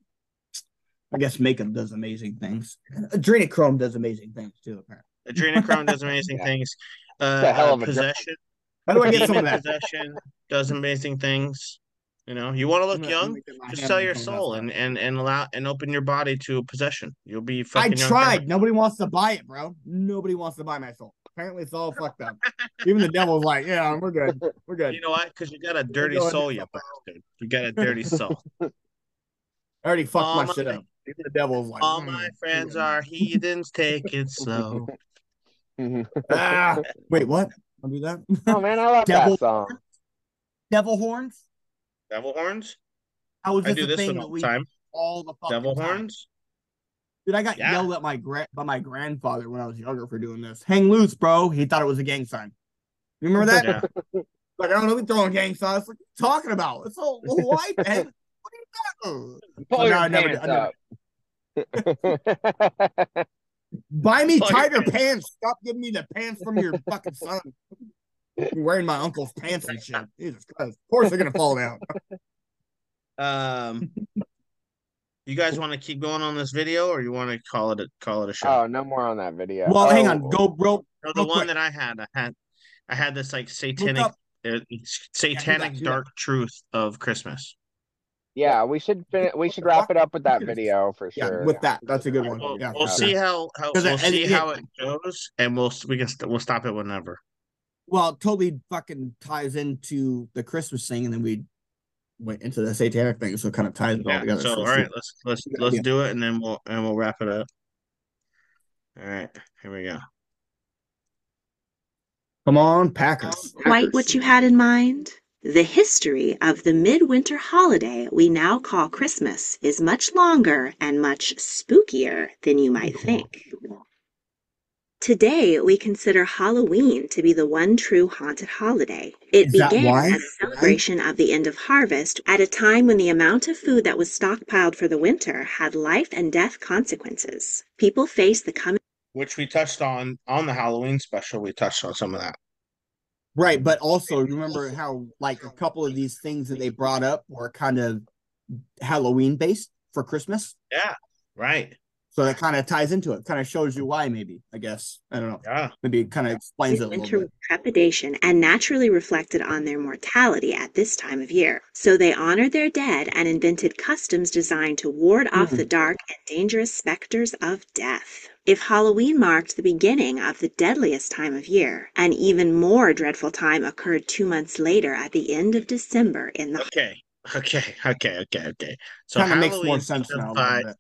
I guess makeup does amazing things. Adrenochrome does amazing things too, apparently. Adrenochrome does amazing Yeah. things. Uh, a hell uh, of a drug. possession. How do I get Being some of in that? possession does amazing things. You know, you want to look I'm young, gonna get my just sell your some of that soul and and and allow and open your body to possession. You'll be I fucking young tried. forever. Nobody wants to buy it, bro. Nobody wants to buy my soul. Apparently, it's all fucked up. Even the devil's like, "Yeah, we're good. We're good." You know what? Because you got a dirty go ahead and soul, you bastard. You got a dirty soul. I already fucked All my shit up. Even the devil's like, All "Mm, my friends are heathens. Take it slow. Ah, wait, what? I'll do that. Oh man, I love Devil that song. Devil horns. Devil horns. How I this do a this thing one that all we time. all the fucking Devil time? horns. Dude, I got Yeah. yelled at my gra- by my grandfather when I was younger for doing this. Hang loose, bro. He thought it was a gang sign. You remember that? Yeah. Like, I don't know, we throwing gang signs. Like, what are you talking about? It's all white, man. What are you talking? Pull no, your I never did- I never- up. Buy me Pull tighter pants. pants. Stop giving me the pants from your fucking son. I'm wearing my uncle's pants and shit. Jesus Christ. Of course they're gonna fall down. Um. You guys want to keep going on this video, or you want to call it a call it a show? oh, no more on that video. Well, hang Oh, on. Go, bro. No, the one quick. that I had, I had, I had this like satanic, uh, satanic do that. dark truth of Christmas. Yeah, we should fin- we should wrap it up with that video for Yeah, sure. with that. That's a good one. We'll, Yeah, we'll see sure. how, how 'Cause we'll I- see I- how it goes, and we'll we can st- we'll stop it whenever. Well, it totally fucking ties into the Christmas thing, and then we went into the satanic thing, so it kind of ties it all together. So all it's- right, let's let's let's idea. do it, and then we'll and we'll wrap it up. All right, here we go. Come on, Packers. Quite what you had in mind? The history of the midwinter holiday we now call Christmas is much longer and much spookier than you might think. Today, we consider Halloween to be the one true haunted holiday. It Is began as a celebration of the end of harvest at a time when the amount of food that was stockpiled for the winter had life and death consequences. People faced the coming which we touched on on the Halloween special. We touched on some of that. Right, but also remember how like a couple of these things that they brought up were kind of Halloween based for Christmas. Yeah, right. So that kind of ties into it. Kind of shows you why, maybe. I guess I don't know. Yeah, Maybe it kind of explains it a little winter bit. with trepidation and naturally reflected on their mortality at this time of year. So they honored their dead and invented customs designed to ward off Hmm. the dark and dangerous specters of death. If Halloween marked the beginning of the deadliest time of year, an even more dreadful time occurred two months later at the end of December in the Okay. Okay. Okay. Okay. Okay. So Kind of makes more Halloween sense now. a signified. bit.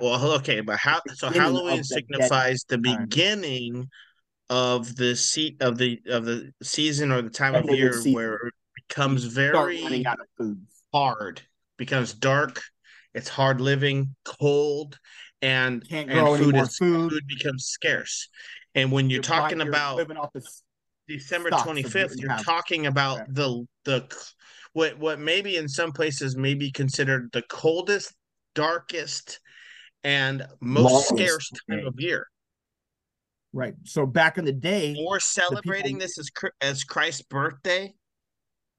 Well, okay, but how? So Halloween the signifies the time. beginning of the se- of the of the season or the time Of of year season. where it becomes very out of food. hard, becomes dark. It's hard living, cold, and and food is food. food becomes scarce. And when you're, You're talking you're about. December stocks of twenty what fifth, you you're have. talking about the the what what maybe in some places may be considered the coldest, darkest, and most Longest scarce time day. of year. Right. So back in the day, We're celebrating people- this as as Christ's birthday.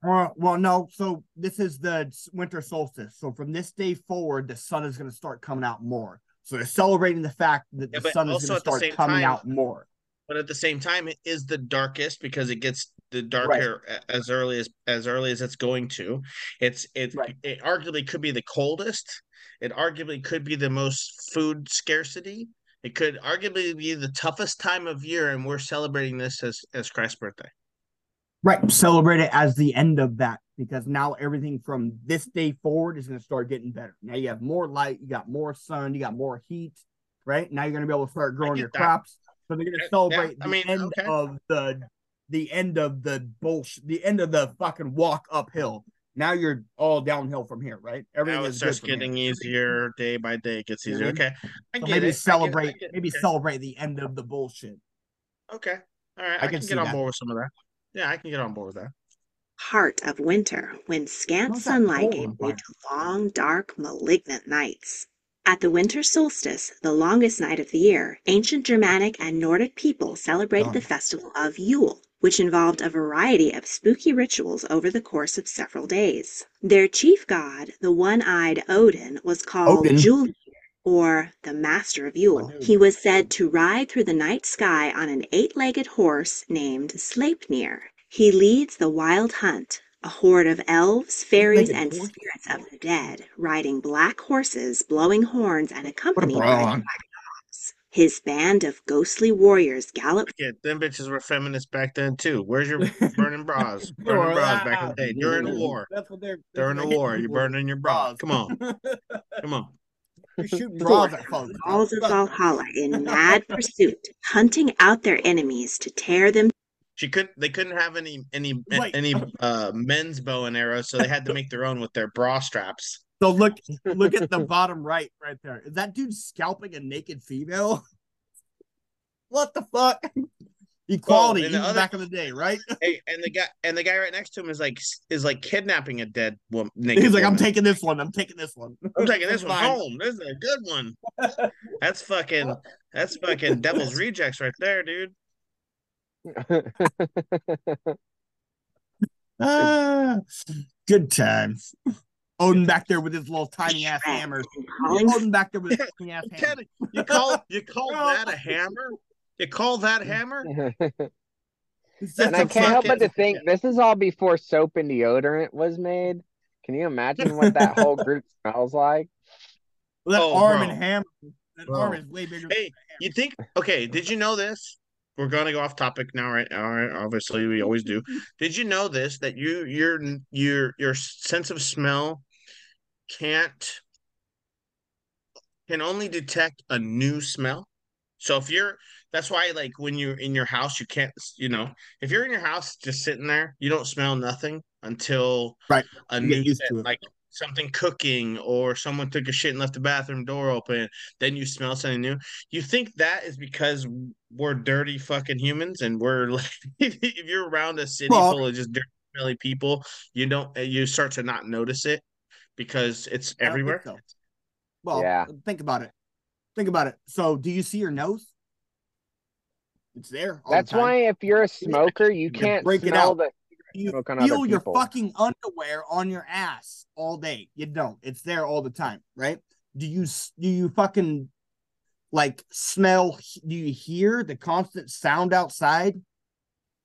Uh, well, no. So this is the winter solstice. So from this day forward, the sun is going to start coming out more. So they're celebrating the fact that the sun is going to start coming time- out more. but at the same time it is the darkest because it gets the darker a- as early as as early as it's going to it's it Right. it arguably could be the coldest it arguably could be the most food scarcity it could arguably be the toughest time of year and we're celebrating this as as christ's birthday Right. Celebrate it as the end of that because now everything from this day forward is going to start getting better. Now you have more light, you got more sun, you got more heat. Right now you're going to be able to start growing your that. crops. So they're going to celebrate yeah, I the end okay. of the the end of the bullshit, the end of the fucking walk uphill. Now you're all downhill from here, right? Everything now it is starts good getting here. easier day by day it gets easier okay i So get maybe it. I get- I celebrate, get- maybe okay. celebrate the end of the bullshit. okay all right I i, can can, get on that. board with some of that yeah i can get on board with that heart of winter when scant sunlight gave way to long, dark, malignant nights. At the winter solstice, the longest night of the year, ancient Germanic and Nordic people celebrated the festival of Yule, which involved a variety of spooky rituals over the course of several days. Their chief god, the one-eyed Odin, was called Odin. Or the master of Yule. He was said to ride through the night sky on an eight-legged horse named Sleipnir. He leads the wild hunt, a horde of elves, fairies, and spirits of the dead, riding black horses, blowing horns, and accompanied by brawn. dogs. His band of ghostly warriors gallop Yeah, them bitches were feminists back then too. Where's your burning bras? Burning bras back in the day. During the war. That's what they're that's During the war, you're burning your bras. Come on. Come on. You're shooting bras at folks. the of Valhalla in mad pursuit, hunting out their enemies to tear them She couldn't they couldn't have any any Wait. any uh men's bow and arrows, so they had to make their own with their bra straps. So look, look at the bottom right, right there. Is that dude scalping a naked female? What the fuck? Equality, the other- back in the day, right? Hey, and the guy and the guy right next to him is like is like kidnapping a dead woman. He's like, I'm taking this one. I'm taking this one. I'm taking this one home. This is a good one. That's fucking that's fucking devil's rejects right there, dude. Ah, good times. Odin back there with his little tiny ass hammer. Odin back there with his tiny ass You hammer. You call you call that a hammer? You call that hammer? It's and just I a can't help but to think this is all before soap and deodorant was made. Can you imagine what that whole group smells like? that Oh, arm bro. and hammer. That Bro. arm is way bigger. Hey, you think okay, did you know this? We're gonna go off topic now, right? All right, obviously we always do. Did you know this that you your your your sense of smell can't can only detect a new smell? So if you're that's why like when you're in your house you can't you know if you're in your house just sitting there you don't smell nothing until Right. a You new like something cooking or someone took a shit and left the bathroom door open. Then you smell something new. You think that is because we're dirty fucking humans and we're like, if you're around a city Well- full of just dirty, smelly people, you don't eh, you start to not notice it because it's I don't think everywhere. so. Well, Yeah. think about it. Think about it. So, do you see your nose? It's there. all the That's time. why if you're a smoker, you can can't break it smell out. the you smoke on other feel your fucking underwear on your ass all day. You don't. It's there all the time, right? Do you do you fucking like smell? Do you hear the constant sound outside?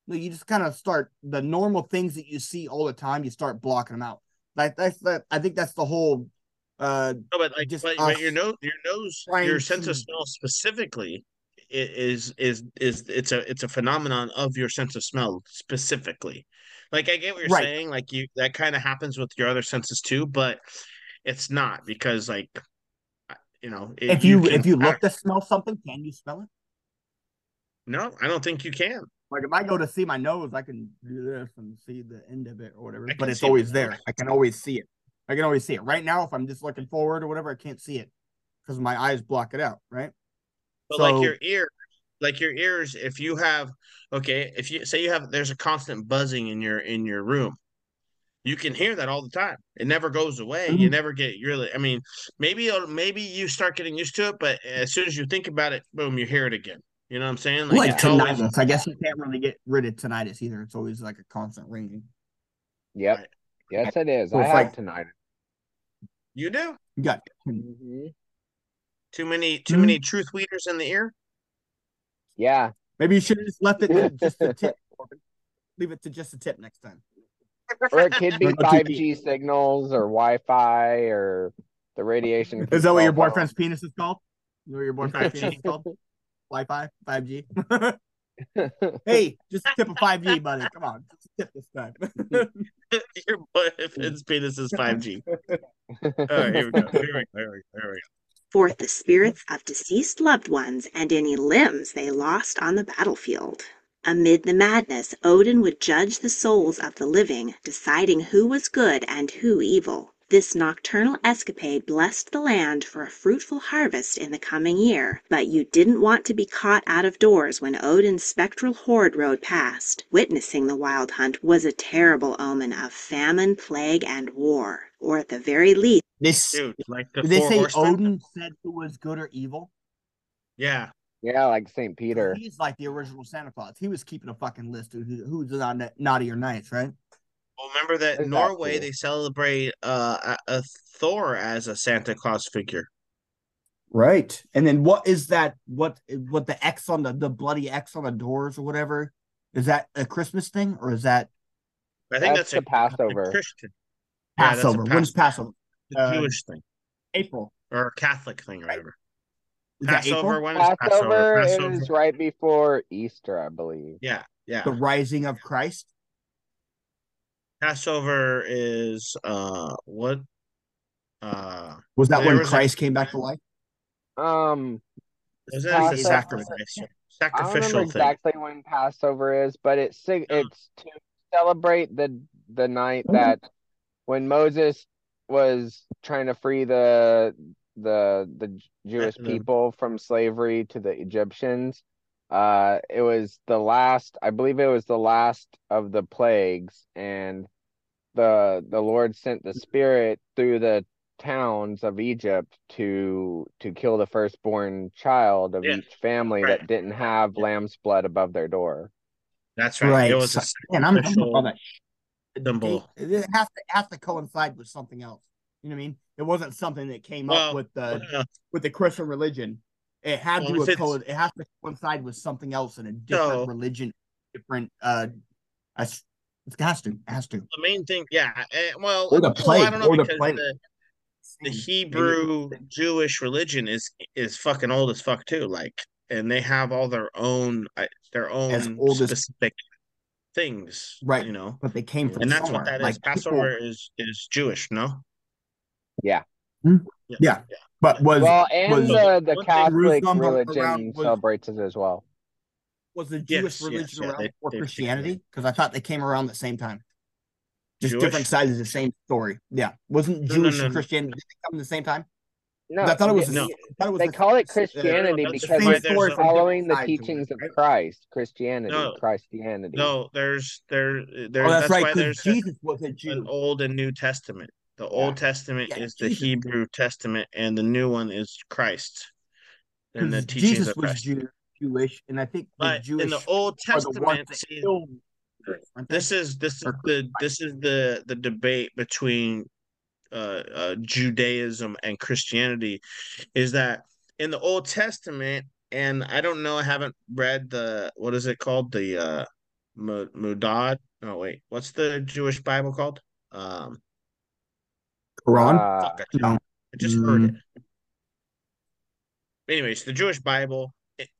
No, you just kind of start the normal things that you see all the time. You start blocking them out. Like that's that. I think that's the whole. Uh, No, but like, just but, but your nose, your nose, your sense to- of smell specifically is is is it's a it's a phenomenon of your sense of smell specifically. Like I get what you're Right. saying, like you that kind of happens with your other senses too, but it's not because like you know it- if you, can- if you I- look to smell something, can you smell it? no, I don't think you can. Like if I go to see my nose, I can do this and see the end of it or whatever. But it's always there. I can always see it. I can always see it. Right now, if I'm just looking forward or whatever, I can't see it because my eyes block it out. Right. But So- like your ear, like your ears, if you have okay, if you say you have there's a constant buzzing in your in your room, you can hear that all the time. It never goes away. You Mhm. never get really. I mean, maybe it'll, maybe you start getting used to it, but as soon as you think about it, boom, you hear it again. You know what I'm saying? Like it's always- I guess you can't really get rid of tinnitus either. It's always like a constant ringing. Yep. Right. Yes, it is. So I it's have like- tonight. you do You got too many too Mhm. many truth weeders in the ear. Yeah. maybe you should have just left it to just a tip. Leave it to just a tip next time. Or it could be Don't go too 5G signals or Wi-Fi or the radiation. Is that what your control phone. boyfriend's penis is called? Is that what your boyfriend's penis is called? Wi-Fi, 5G. hey, just a tip of 5G, buddy. Come on, just a tip this time. your boyfriend's penis is five G. All right, here we go. Here we go. Here we go. Here we go. Forth the spirits of deceased loved ones and any limbs they lost on the battlefield. Amid the madness, Odin would judge the souls of the living, deciding who was good and who evil. This nocturnal escapade blessed the land for a fruitful harvest in the coming year, but you didn't want to be caught out of doors when Odin's spectral horde rode past. Witnessing the wild hunt was a terrible omen of famine, plague, and war, or at the very least, this Dude, like the did they say horsemen. Odin said who was good or evil? Yeah, yeah, like St. Peter. He's like the original Santa Claus. He was keeping a fucking list of who- who's not naughty or nice, right? Well, remember that Is that Norway they celebrate uh, a, a Thor as a Santa Claus figure. Right. And then what is that? What what the X on the the bloody X on the doors or whatever? Is that a Christmas thing or is that I think That's that's, the a, a Passover. Christian, Yeah, that's a Passover? When's Passover? The Uh, Jewish thing April. or a Catholic thing or whatever. Is Passover. When is Passover, Passover? is right before Easter, I believe. Yeah, yeah. The rising of Christ. Passover is uh what? Uh, Was that when was a- Christ came back to life? Um, was it Passover- the sacrifice, I don't sacrificial remember thing? exactly when Passover is, but it's it's to celebrate the the night that when Moses was trying to free the the the J- Jewish the- people from slavery to the Egyptians. Uh, it was the last, I believe it was the last of the plagues, and the the Lord sent the Spirit through the towns of Egypt to to kill the firstborn child of Yeah, each family right. that didn't have lamb's blood above their door. That's right. It was a So- Man, I'm, I'm sacrificial all symbol. It, it has to it has to coincide with something else. You know what I mean? It wasn't something that came Well, up with the uh, with the Christian religion. It had Well, to if have co- it has to coincide with something else in a different So- religion, different uh as- it has to, it has to. the main thing, yeah. eh, well, Or the well, I don't know or the because plague. the, the Hebrew Jewish religion is is fucking old as fuck too. Like, and they have all their own uh, their own as- specific things, Right. You know, but they came from and that's somewhere. what that is. like people- Passover is is Jewish, no? Yeah. Hmm? Yeah. But was Well, and was, the, the Catholic religion was- celebrates it as well. was the Jewish yes, religion yeah, around they- before they- Christianity? Because I thought they came around the same time. Just Jewish? different sides of the same story. Yeah, wasn't No, no, Jewish no, and no. Christianity did come at the same time? No, I thought it was. No. It was they the- call it Christianity that's because why it's there's following the sides it, teachings of? Christ. Christianity, No. Christianity. No, there's there there. Oh, that's, that's right. why Because there's a- Jesus was a an Old and New Testament. The Yeah. Old Testament Yeah, is the Hebrew Testament, and the new one is Christ. And the Because teachings Jesus of was Christ. Jew, Jewish, and I think the But Jewish in the Old are the Testament, see, killed. aren't they? this is this is the this is the the debate between uh, uh Judaism and Christianity is that in the Old Testament and I don't know I haven't read the what is it called the uh Mudad oh wait what's the Jewish Bible called um Quran. Uh, I just, no. I just heard Mm. it anyways the Jewish Bible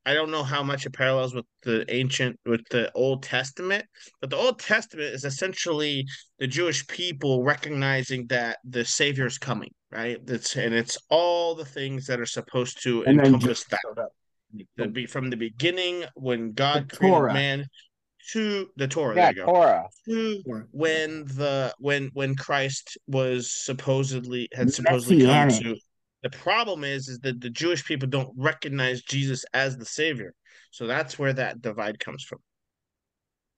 I don't know how much it parallels with the ancient with the Old Testament but the Old Testament is essentially the Jewish people recognizing that the Savior is coming, right? That's and it's all the things that are supposed to And encompass Jesus that. The be from the beginning when God The created Torah. man to the Torah. yeah, there you go. Torah. To when the when when Christ was supposedly had supposedly come Messianic. to. The problem is is that the Jewish people don't recognize Jesus as the Savior. So that's where that divide comes from.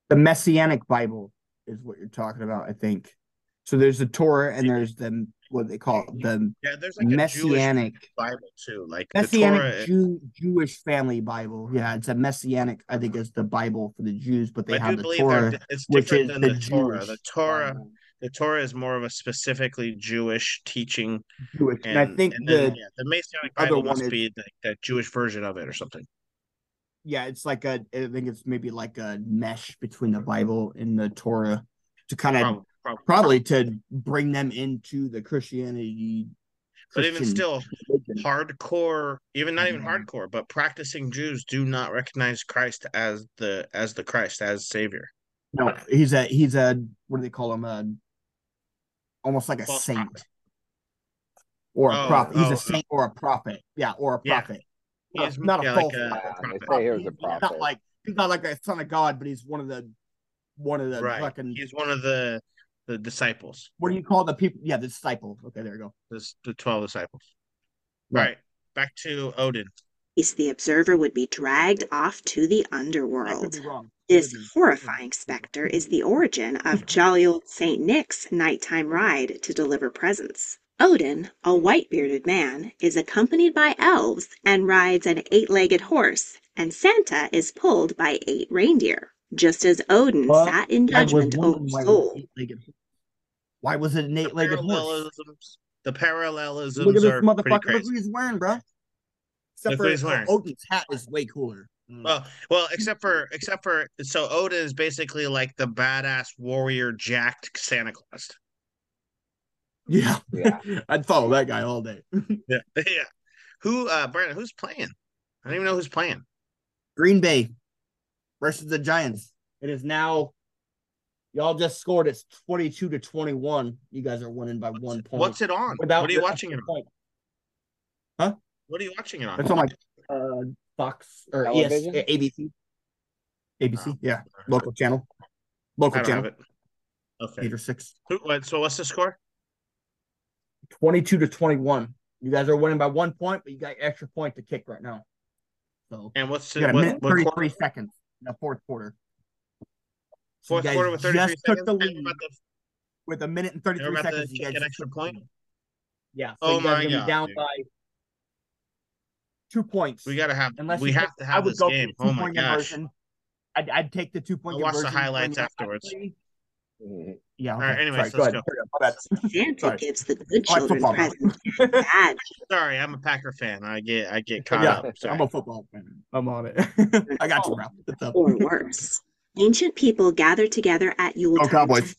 The Messianic Bible is what you're talking about, I think. So there's the Torah and there's the what they call it, the Yeah, there's like a Messianic Bible too. Like the Messianic Jew Jewish family Bible. Yeah, it's a Messianic. I think it's the Bible for the Jews, but they I have do the believe Torah, that it's which is than the, the, Torah. The Torah, Bible. The Torah is more of a specifically Jewish teaching, Jewish. And, and I think and the then, yeah, the other Bible must is- be the, the Jewish version of it or something. yeah, it's like a. I think it's maybe like a mesh between the Bible and the Torah to kind of Probably, probably. probably to bring them into the Christianity. But even still, religion. hardcore, even not even Mhm. hardcore, but practicing Jews do not recognize Christ as the as the Christ as Savior. No, he's a he's a what do they call him? A almost like a False saint prophet. or a Oh, prophet. He's oh, a saint or a prophet. Yeah, or a Yeah. prophet. He's not a yeah, false like a, prophet. They say he was a He's prophet. Not like he's not like a son of God, but he's one of the one of the right. fucking He's one of the the disciples, what do you call the people? Yeah, the disciples. Okay, there you go. the, the twelve disciples. Right. Right. Back to Odin. Case the observer would be dragged off to the underworld. This horrifying specter is the origin of jolly old Saint Nick's nighttime ride to deliver presents. Odin, a white bearded man, is accompanied by elves and rides an eight legged horse, and Santa is pulled by eight reindeer. Just as Odin Well, sat in judgment over wondering why was Soul, eight-legged horse. Why was it an The eight-legged horse? parallelisms, the parallelisms Look at this are pretty motherfucker. Look crazy. what he's wearing, bro. Look Except what for wearing. Odin's hat is way cooler. Mm. Well, well, except for except for so Odin is basically like the badass warrior jacked Santa Claus. yeah, Yeah. I'd follow that guy all day. Yeah, yeah. Who, uh, Brandon? Who's playing? I don't even know who's playing. Green Bay versus the Giants. It is now. Y'all just scored. It's twenty-two to twenty-one. You guys are winning by one point. What's it on? Without what are you watching it on? point. What are you watching it on? It's on like uh, Fox or ES, Television? ABC. ABC, Oh. yeah, local channel, local I don't have channel, it. Okay. eight or six. So what's the score? 22 to 21. You guys are winning by one point, but you got extra point to kick right now. So And what's you the got a what, minute what 33 quarter? seconds in the fourth quarter. So you Fourth guys quarter with 33 just took the lead we're about to, with a minute and and 33 we're to seconds. You kick guys an extra took point. Yeah. So Oh you guys my are gonna God, be down dude. by two points. We gotta have. Unless we have take- to I have would this go game. the Oh my gosh! conversion. I'd, I'd take the two point I'll watch the highlights afterwards. actually- Mhm. Yeah. All right, okay. anyways, Sorry, let's go go. ahead. My bad. Santa Sorry. gives the good I like children football now. presents bad Sorry, I'm a Packer fan. I get I get caught Yeah, up. Sorry. I'm a football fan. I'm on it. I got you, bro. What's up? or worse. Ancient people gathered together at Yuletide to Cowboys.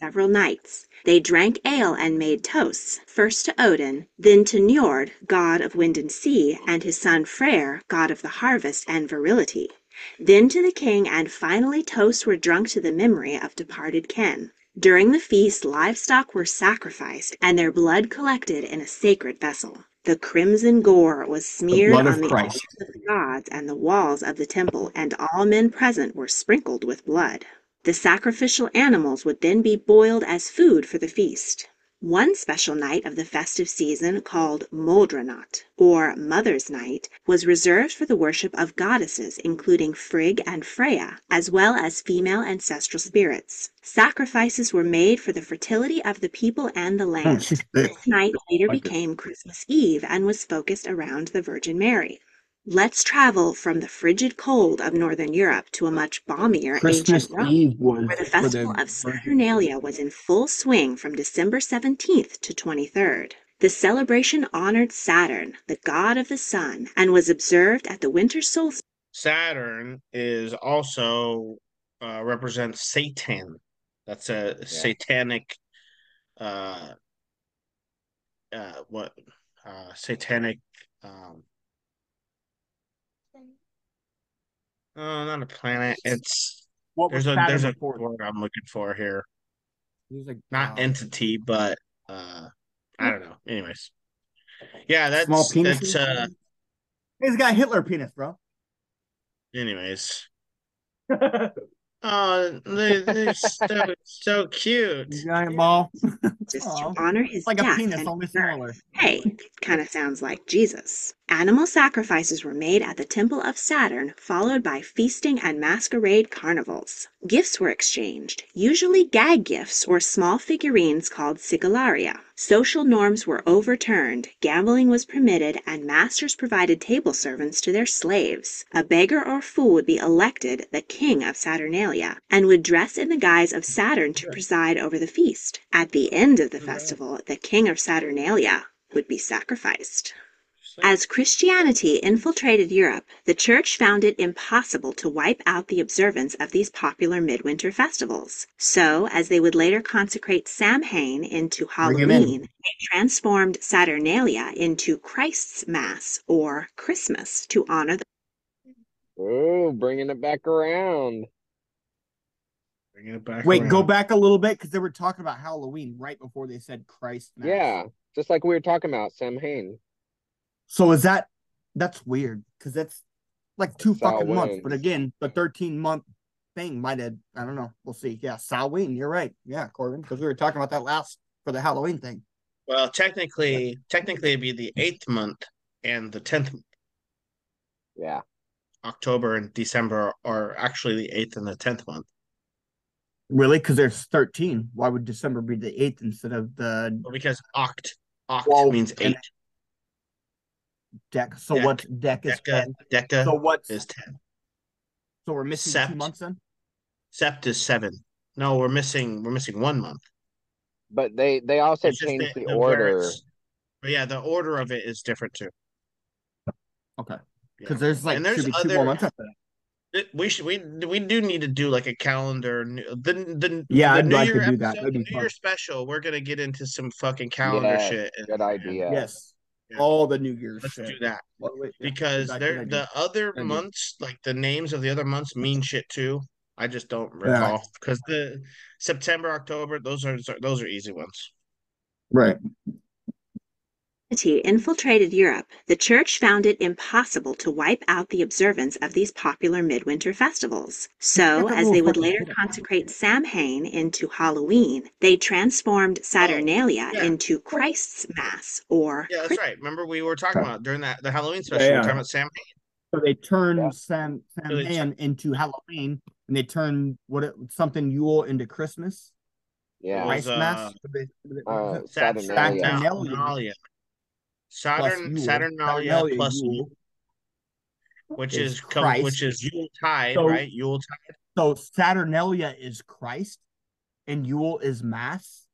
several nights. They drank ale and made toasts, first to Odin, then to Njord, god of wind and sea, and his son Freyr, god of the harvest and virility. Then to the king, and finally toasts were drunk to the memory of departed kin. During the feast, livestock were sacrificed and their blood collected in a sacred vessel. The crimson gore was smeared of on the altars of the gods and the walls of the temple, and all men present were sprinkled with blood. The sacrificial animals would then be boiled as food for the feast. One special night of the festive season, called Modraniht, or Mother's Night, was reserved for the worship of goddesses, including Frigg and Freya, as well as female ancestral spirits. Sacrifices were made for the fertility of the people and the land. This night later became Christmas Eve and was focused around the Virgin Mary. Let's travel from the frigid cold of Northern Europe to a much balmier Christmas ancient Rome Eve was where the festival the of Saturnalia was in full swing from December 17th to 23rd. The celebration honored Saturn, the god of the sun, and was observed at the winter solstice. Saturn is also uh represents Satan. That's a satanic uh uh what uh satanic um oh not a planet. It's what there's a Saturn there's a word I'm looking for here. He was like Not uh, entity, but uh I don't know. Anyways. Yeah, that's small penis. that's uh He's got Hitler penis, bro. anyways. Oh, they, they're so so cute. Giant ball. Just to Aw. honor his It's like a penis, and only smaller. Hey, kind of sounds like Jesus. Animal sacrifices were made at the Temple of Saturn, followed by feasting and masquerade carnivals. Gifts were exchanged, usually gag gifts or small figurines called sigillaria. Social norms were overturned, gambling was permitted, and masters provided table servants to their slaves. A beggar or fool would be elected the king of Saturnalia and would dress in the guise of Saturn to preside over the feast. At the end of the festival, the king of Saturnalia would be sacrificed. As Christianity infiltrated Europe, the church found it impossible to wipe out the observance of these popular midwinter festivals. So, as they would later consecrate Samhain into Bring 'em in. Halloween, they transformed Saturnalia into Christ's Mass or Christmas to honor the Oh, bringing it back around. Bringing it back Wait, go back a little bit because they were talking about Halloween right before they said Christ. Mass. Yeah, just like we were talking about Samhain. So is that that's weird because that's like two fucking months. But again, the 13 month thing might have I don't know. We'll see. Yeah, Samhain. You're right. Yeah, Corbin, because we were talking about that last for the Halloween thing. Well, technically, technically it'd be the eighth month and the tenth Yeah. October and December are actually the eighth and the tenth month. Really? Because there's 13. Why would December be the 8th instead of the Well, because oct oct Well, means and- eight. Deck? So Dec- what deck is Deca 10? Deca So what's is ten. so we're missing two Sept. months then? Sept is seven. No, we're missing we're missing one month. But they they also It's changed the, the- order. But yeah, the order of it is different too. Okay. Yeah. Because there's like And there's should two more other- months after that. It- We should we we do need to do like a calendar. The the Yeah, the I'd New like to do that. episode, That'd the New fun. Year special. We're gonna get into some fucking calendar Yeah, shit. and- good idea. Yes. Yeah. All the New Year's Let's shit. do that yeah, because good they're the other months, like the names of the other months, mean shit too. I just don't recall because the September, October, those are those are easy ones. Right. Christianity infiltrated Europe, the church found it impossible to wipe out the observance of these popular midwinter festivals. So, as they would later consecrate Samhain into Halloween, they transformed Saturnalia yeah. into Christ's Mass or Yeah, that's Christ- right. Remember we were talking about during that the Halloween special. We yeah. were talking about Samhain. So they turned Yeah. Sam Sam So they Han into Halloween, and they turned what it, something Yule into Christmas. Yeah. Right. Christ was, Mass. uh, What they- what uh, is Saturnalia. Saturnalia. Saturn. Saturnalia plus Yule. Which is is Christ. which is Yule tide, So- right? Yule tide. So Saturnalia is Christ, and Yule is Mass.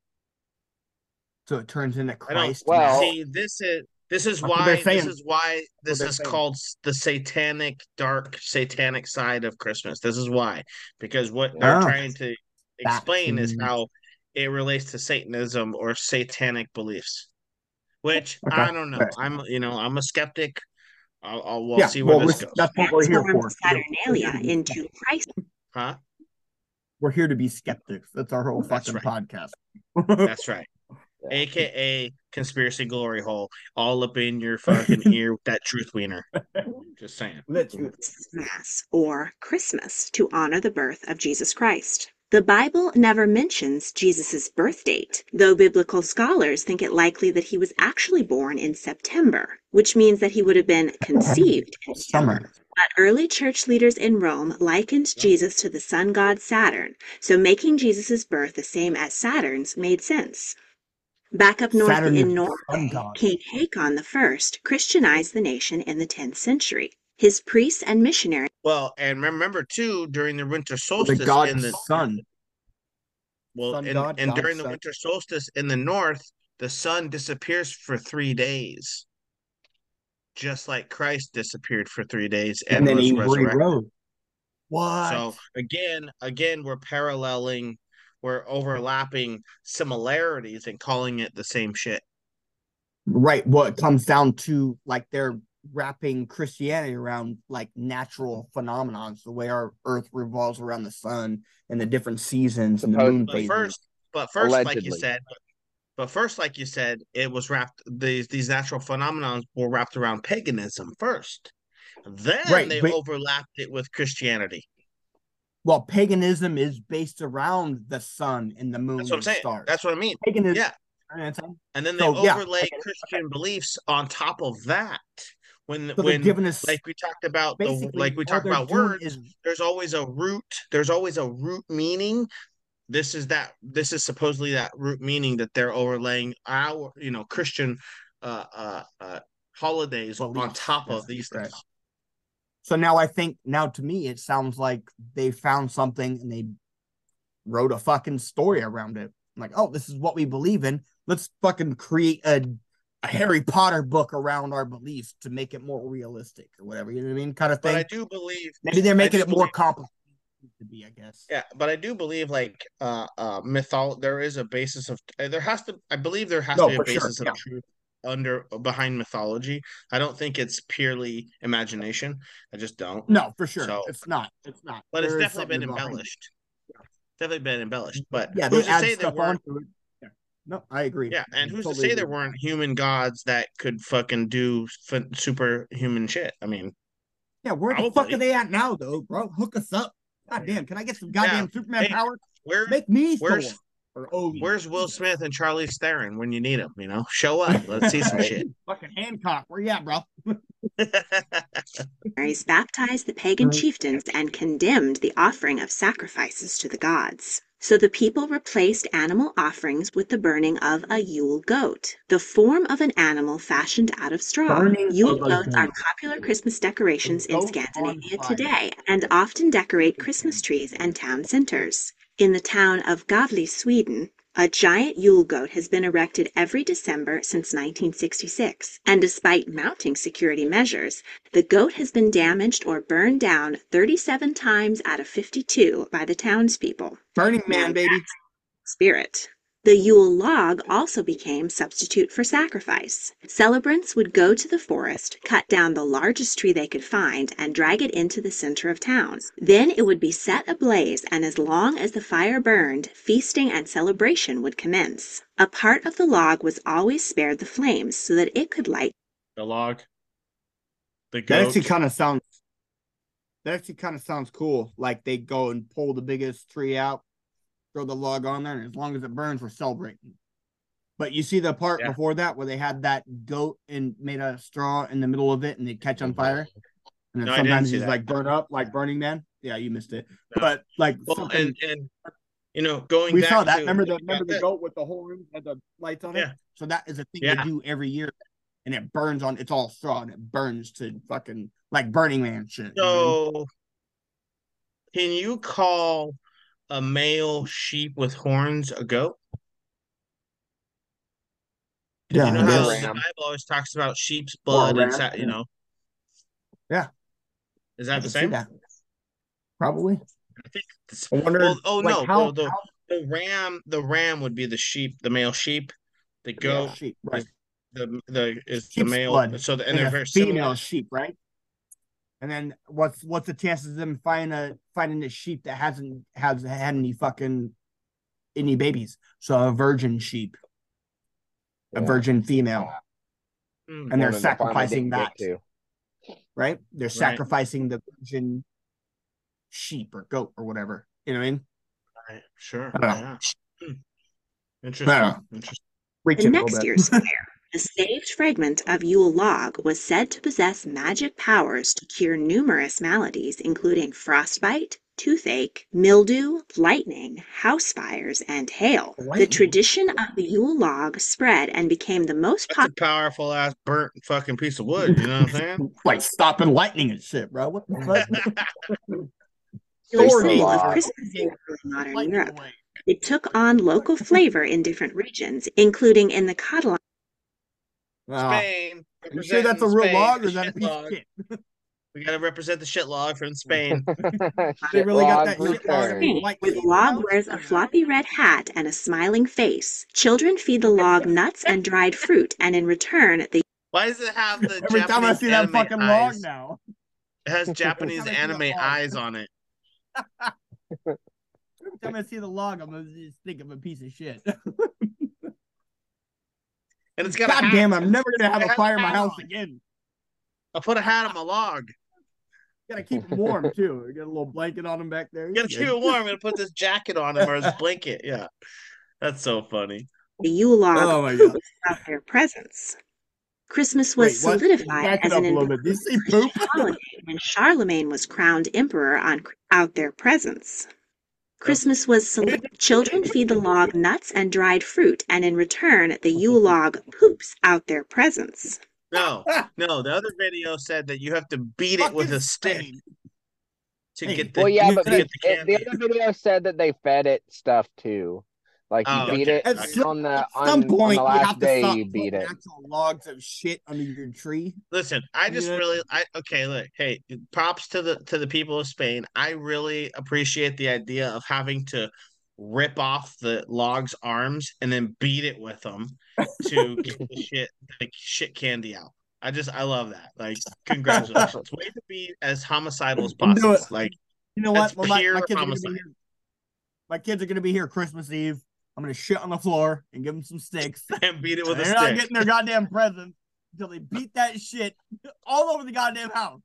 So it turns into Christ. Well- see this is this is why this is why this is saying. called the satanic dark satanic side of Christmas. This is why because what they're Ah. trying to explain is That's- how it relates to Satanism or satanic beliefs. Which Okay. I don't know. Okay. I'm you know I'm a skeptic. I'll, I'll we'll yeah, see where well, this we're- goes. that's what we're here transformed for. Saturnalia into Christ. Huh? We're here to be skeptics. That's our whole That's fucking podcast. That's right. Yeah. AKA conspiracy glory hole, all up in your fucking ear with that truth wiener. Just saying. Let's do. Mass or Christmas to honor the birth of Jesus Christ. The Bible never mentions Jesus' birth date, though biblical scholars think it likely that he was actually born in September, which means that he would have been conceived in Summer. But early church leaders in Rome likened Jesus to the sun god Saturn, so making Jesus' birth the same as Saturn's made sense. Back up north Saturn in Norway. King Hakon I Christianized the nation in the 10th century. His priests and missionaries Well, and remember too, during the winter solstice, The solstice god in the sun. well, sun and, god, and god during the sun. winter solstice in the north, the sun disappears for three days, just like Christ disappeared for three days and, And then was he resurrected. rewrote. What? So again, again, we're paralleling, we're overlapping similarities and calling it the same shit. Right. Well, it comes down to like they're wrapping Christianity around like natural mm-hmm. phenomenons, the way our Earth revolves around the sun and the different seasons and the moon But phases. first, but first, like you said, but first, like you said, it was wrapped. These these natural phenomenons were wrapped around paganism first. Then Right, they but- overlapped it with Christianity. Well, paganism is based around the sun and the moon That's what I'm and saying. stars. That's what I mean. paganism. Yeah. You know what I'm saying? And then they So, yeah, overlay okay, Christian beliefs on top of that. When So when us like we talked about the like we all about words, is there's always a root. There's always a root meaning. This is that. This is supposedly that root meaning that they're overlaying our, you know, Christian uh uh, uh holidays on top yes, of these right. things. So now I think now to me it sounds like they found something and they wrote a fucking story around it. Like, oh, this is what we believe in. Let's fucking create a a Harry Potter book around our beliefs to make it more realistic or whatever. You know what I mean? Kind of But thing. I do believe Maybe they're making it more believe- complicated to be, I guess. Yeah, but I do believe like uh uh mythol there is a basis of uh, there has to I believe there has No, to be a for sure, basis yeah. of truth under behind mythology. I don't think it's purely imagination. I just don't. No, for sure. So- it's not. It's not. But it's definitely been something behind it. embellished. Definitely been embellished. But Yeah, they who's to add say there stuff onto it. Yeah. No, I agree. yeah, and I who's totally to say there weren't human gods that could fucking do f- superhuman shit? I mean, Yeah, where the fuck are they at now, though, bro? Hook us up. God damn, can I get some goddamn Superman Hey, power? where Make me where's- Thor. Or Odin. where's Will Smith and Charlie Theron when you need them? You know, show up. Let's see some shit. Fucking Hancock, where you at, bro? missionaries baptized the pagan chieftains and condemned the offering of sacrifices to the gods. So the people replaced animal offerings with the burning of a Yule goat, the form of an animal fashioned out of straw. Burning Yule of goats are popular Christmas decorations in Scandinavia today and often decorate Christmas trees and town centers. In the town of Gävle, Sweden, a giant Yule goat has been erected every December since 1966, and despite mounting security measures, the goat has been damaged or burned down 37 times out of 52 by the townspeople. Burning Man, baby. Spirit. The Yule log also became substitute for sacrifice. Celebrants would go to the forest, cut down the largest tree they could find, and drag it into the center of town. Then it would be set ablaze, and as long as the fire burned, feasting and celebration would commence. A part of the log was always spared the flames so that it could light the log. The That actually kind of sounds. That actually kind of sounds cool. Like they go and pull the biggest tree out, throw the log on there, and as long as it burns, we're celebrating. But you see the part Yeah. before that where they had that goat and made a straw in the middle of it and they catch on fire, and then No, sometimes he's that. like burn up like Burning Man. Yeah, you missed it. No. But like well, and and you know, going we back saw that. to- remember the remember the goat with the horns and the lights on Yeah. it. So that is a thing Yeah. they do every year, and it burns on. It's all straw and it burns to fucking like Burning Man shit. you know what I mean? So, can you call a male sheep with horns a goat? Yeah, you know how the Bible always talks about sheep's blood and sa- you know. Yeah. Is that the same? that. Probably. I think I wonder. well, oh like, no, how, the, the, how the ram the ram would be the sheep, the male sheep. The goat sheep, right? the the is the male blood so the, and And, they're very female similar. sheep, right? And then what's what's the chances of them finding a finding a sheep that hasn't has had any fucking any babies? So a virgin sheep, a virgin female, Hmm. and they're One of the farm I sacrificing didn't that, to. right? They're sacrificing the virgin sheep or goat or whatever. You know what I mean? Right. Sure. I don't know. Yeah. Hmm. I Interesting. don't know. Interesting. The Reaching next bit. year's fire, the saved fragment of Yule log was said to possess magic powers to cure numerous maladies, including frostbite, toothache, mildew, lightning, house fires, and hail. The tradition of the Yule log spread and became the most That's popular. a powerful ass burnt fucking piece of wood. You know what I'm saying? like stopping lightning and shit, bro. What the fuck? symbol of log. Christmas in early modern Europe. It took on local flavor in different regions, including in the Catalan. Spain. you sure that's a real Spain, log or is that a piece log. of shit? We gotta represent the shit log from Spain. They Shit really got that shit log return. in white where the log wears a floppy red hat and a smiling face. Children feed the log nuts and dried fruit, and in return, they Why does it have the Every Japanese time I see that anime fucking eyes? log now. It has Japanese Every time I see anime that log. eyes on it. Every time I see the log, I'm gonna just think of a piece of shit. And it's got a God hat. damn, I'm never gonna have It a has fire in my house on. again. I'll put a hat on my log. Gotta keep him warm too. You got a little blanket on him back there. You gotta keep it warm. I'm gonna put this jacket on him or his blanket. Yeah. That's so funny. the Yule log Oh my god. poops out their presents. Christmas was Wait, solidified as an a little bit. important Did you see poop? holiday when Charlemagne was crowned emperor on out their presents. Christmas was soli- children feed the log nuts and dried fruit, and in return, the Yule log poops out their presents. No, no. The other video said that you have to beat it with a stick to get the Well, yeah, to but get the it, the other video said that they fed it stuff too. Like you Oh, beat okay. it At some, on the at some on point, the you have to day stop you beat it. actual logs of shit under your tree. Listen, I just Yeah. really I okay, look, hey, props to the to the people of Spain. I really appreciate the idea of having to rip off the log's arms and then beat it with them to get the shit the shit candy out. I just I love that. Like congratulations. Way to be as homicidal as I'm doing possible. Like You know what? Well, my, my kids are gonna homicide. be here. My kids are gonna be here Christmas Eve. I'm gonna shit on the floor and give them some sticks. and beat it with a stick. They're not getting their goddamn presents until they beat that shit all over the goddamn house.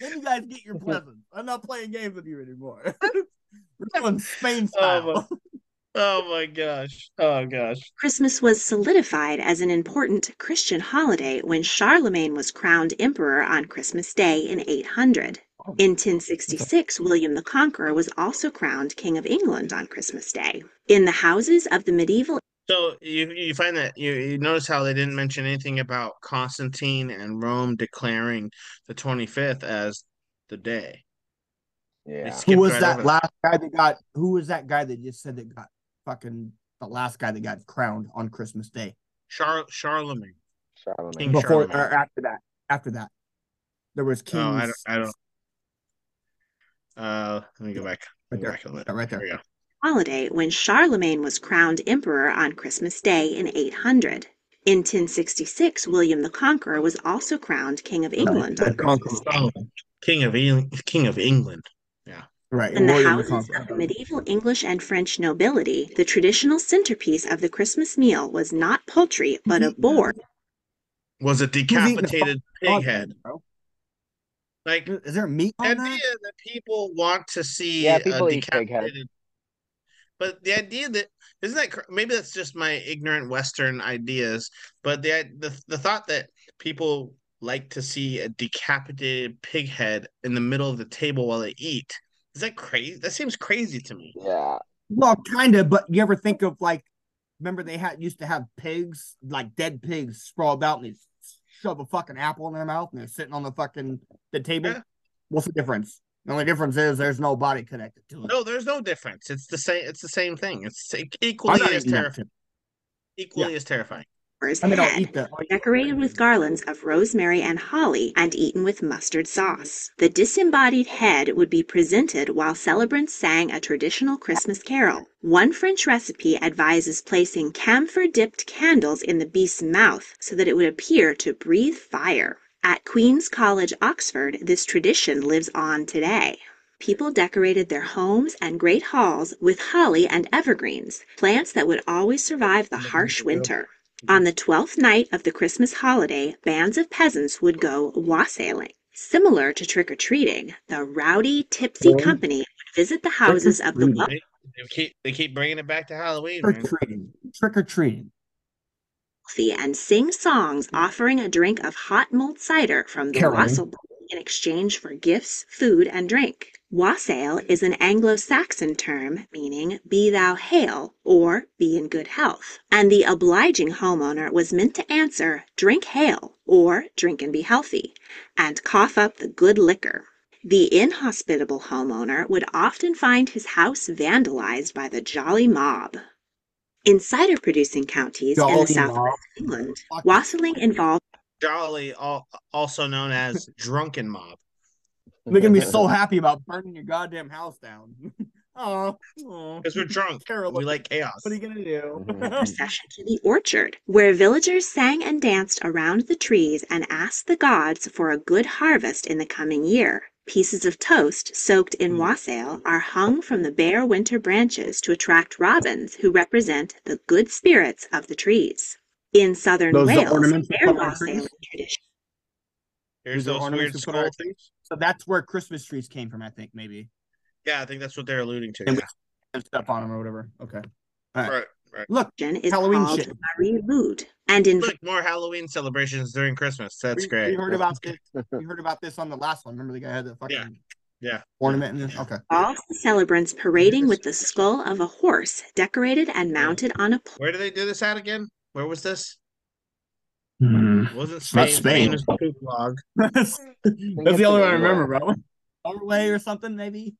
Then you guys get your presents. I'm not playing games with you anymore. We're doing Spain oh, style. Oh my gosh. Oh gosh. Christmas was solidified as an important Christian holiday when Charlemagne was crowned emperor on Christmas Day in 800. In 1066, William the Conqueror was also crowned King of England on Christmas Day. In the houses of the medieval So you you find that you, you notice how they didn't mention anything about Constantine and Rome declaring the 25th as the day. Yeah. Who was right that over that. last guy that got? Who was that guy that just said that got fucking the last guy that got crowned on Christmas Day? Char- Charlemagne. Charlemagne. King Before Charlemagne. or after that? After that, there was kings. Oh, I don't. I don't. Uh, let me go back. Right there. back a little bit. Yeah, right There there. we go. holiday when Charlemagne was crowned emperor on Christmas Day in 800. In 1066, William the Conqueror was also crowned King of England on Christmas Day. Oh, King of Eng- King of England. Yeah. Right. In the William the houses of the medieval English and French nobility, the traditional centerpiece of the Christmas meal was not poultry, but a boar. Was a decapitated pig head. head, bro. Like Is there meat the on idea that? that people want to see Yeah, a people eat pig head. decapitated but the idea that isn't that maybe that's just my ignorant western ideas but the the, the thought that people like to see a decapitated pig head in the middle of the table while they eat is that crazy that seems crazy to me Yeah. Well, kind of, but you ever think of like, remember they had used to have pigs, like dead pigs, sprawled out, and they shove a fucking apple in their mouth, and they're sitting on the fucking the table. Yeah. What's the difference? The only difference is there's no body connected to it. no there's no difference it's the same it's the same thing it's equally as terrifying equally as terrifying I mean, I'll head decorated with garlands of rosemary and holly and eaten with mustard sauce. The disembodied head would be presented while celebrants sang a traditional Christmas carol. One French recipe advises placing camphor dipped candles in the beast's mouth so that it would appear to breathe fire. At Queen's College, Oxford, this tradition lives on today. People decorated their homes and great halls with holly and evergreens, plants that would always survive the harsh winter. On the twelfth night of the Christmas holiday, bands of peasants would go wassailing. Similar to trick or treating, the rowdy, tipsy company would visit the houses of the wealthy They keep they keep bringing it back to Halloween. Trick or treating. Trick or treating. healthy and sing songs offering a drink of hot mulled cider from the Caroling. wassail bowl in exchange for gifts, food, and drink. Wassail is an Anglo-Saxon term meaning be thou hale," or be in good health, and the obliging homeowner was meant to answer drink hale," or drink and be healthy, and cough up the good liquor. The inhospitable homeowner would often find his house vandalized by the jolly mob. In cider producing counties in Jolly the southwest mob. of England, Fuck. wassailing involved Jolly, al- also known as drunken mob. They're gonna be so happy about burning your goddamn house down. oh. Because we're drunk. Terrible. We like chaos. What are you gonna do? Mm-hmm. procession to the orchard, where villagers sang and danced around the trees and asked the gods for a good harvest in the coming year. Pieces of toast soaked in mm. wassail are hung from the bare winter branches to attract robins who represent the good spirits of the trees. In southern Those Wales, ornaments we their put wassailing tradition Here's These those weird we skull trees? things. so that's where Christmas trees came from, I think, maybe. Yeah, I think that's what they're alluding to. And yeah. and stuff on them or whatever. Okay. All right. Right, right. Look, Jen is Halloween shit. Mari Lwyd, and in Look, more Halloween celebrations during Christmas. That's we, great. we heard about this. We heard about this on the last one. Remember the guy had the fucking Yeah. Yeah. ornament in this? Okay. all the celebrants parading with the skull of a horse decorated and mounted on a pole. Where did they do this at again? Where was this? It wasn't Not Spain. Spain. the poop log. that's that's the only one I remember, England. bro. Norway or something, maybe.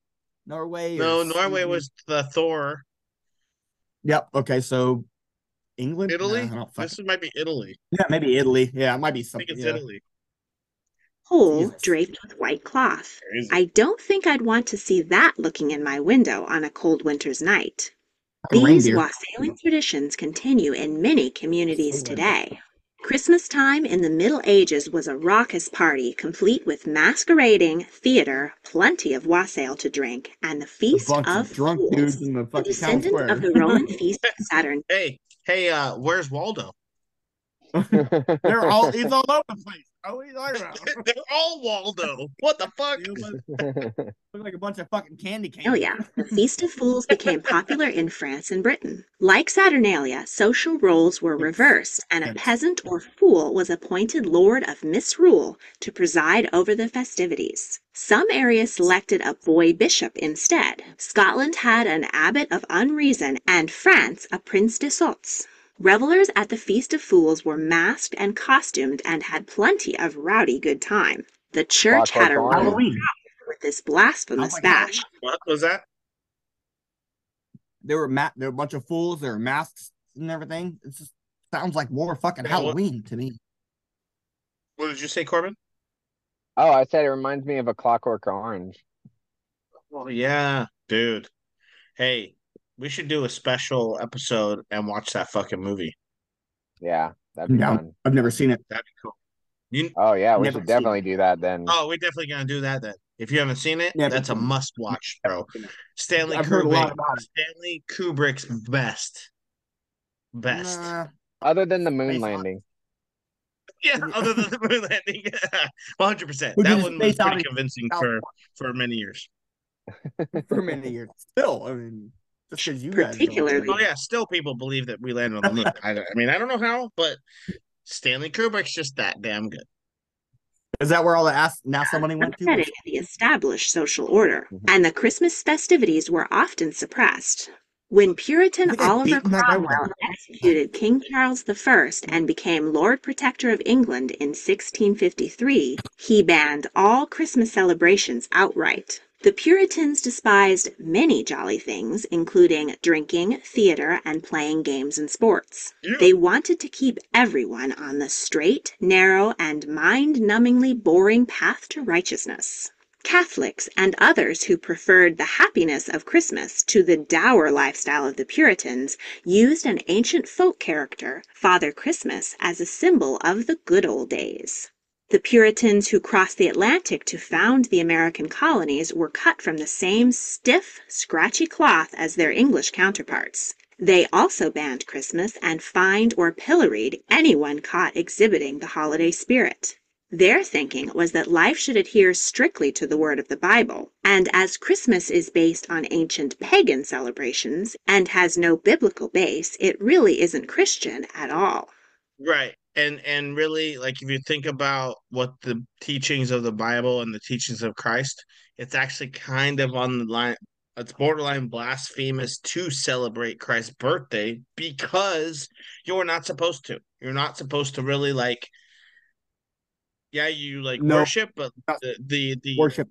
Norway. Or No, Norway Sweden. was the Thor. Yep. Okay, so England, Italy. Nah, I don't this fucking- might be Italy. yeah, maybe Italy. Yeah, it might be I think something. it's Yeah. Italy. pole Jesus. draped with white cloth. Crazy. I don't think I'd want to see that looking in my window on a cold winter's night. These reindeer. wassailing traditions continue in many communities So weird. today. Christmas time in the Middle Ages was a raucous party, complete with masquerading, theater, plenty of wassail to drink, and the feast bunch of of drunk fools. dudes in the A fucking town descendant square. of the Roman feast of Saturn, Hey, hey, uh, where's Waldo? They're all he's all over the place. Oh, what are you talking about? They're all Waldo. What the fuck? Look look like a bunch of fucking candy canes. Oh yeah, the Feast of Fools became popular in France and Britain. Like Saturnalia, social roles were reversed, and a peasant or fool was appointed lord of misrule to preside over the festivities. Some areas selected a boy bishop instead. Scotland had an abbot of unreason, and France a prince de sots. Revelers at the Feast of Fools were masked and costumed and had plenty of rowdy good time. The church had a Clockwork Halloween. with this blasphemous oh like bash. What was that? There were ma- there were a bunch of fools. There were masks and everything. It just sounds like more fucking Yeah, what- Halloween to me. What did you say, Corbin? oh, I said it reminds me of a Clockwork Orange. Oh yeah, dude. Hey, we should do a special episode and watch that fucking movie. Yeah, that'd be Yeah. fun. I've never seen it. That'd be cool. You Oh yeah, we should definitely do that then. oh, we're definitely gonna do that then. If you haven't seen it, Never that's a must watch, bro. Stanley I've heard a lot Kubrick. about it. Stanley Kubrick's best. Best. Nah, Other than the moon Space Odyssey. landing. Yeah, other than the moon landing. 100%. Who That one was Space pretty convincing for for many years. for many years. Still, I mean, just because you guys don't. Particularly- Oh yeah, still people believe that we landed on the moon. I, I mean, I don't know how, but Stanley Kubrick's just that damn good. Is that where all the ass- NASA money went to? the established social order, mm-hmm. and the Christmas festivities were often suppressed. When Puritan Oliver beat that guy with a- Cromwell executed King Charles I and became Lord Protector of England in 1653, he banned all Christmas celebrations outright. The Puritans despised many jolly things, including drinking, theater, and playing games and sports. They wanted to keep everyone on the straight, narrow, and mind numbingly boring path to righteousness. Catholics and others who preferred the happiness of Christmas to the dour lifestyle of the Puritans used an ancient folk character, Father Christmas, as a symbol of the good old days. The Puritans who crossed the Atlantic to found the American colonies were cut from the same stiff, scratchy cloth as their English counterparts. They also banned Christmas and fined or pilloried anyone caught exhibiting the holiday spirit. Their thinking was that life should adhere strictly to the word of the Bible, and as Christmas is based on ancient pagan celebrations and has no biblical base, it really isn't Christian at all. Right. And and really like if you think about what the teachings of the Bible and the teachings of Christ, it's actually kind of on the line it's borderline blasphemous to celebrate Christ's birthday because you're not supposed to. You're not supposed to really like yeah, you like No. worship, but the the, the Worship.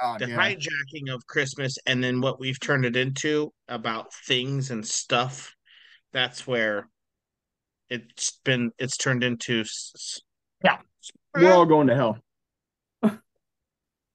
God, the yeah. hijacking of Christmas and then what we've turned it into about things and stuff, that's where it's been it's turned into s- s- Yeah. We're all going to hell.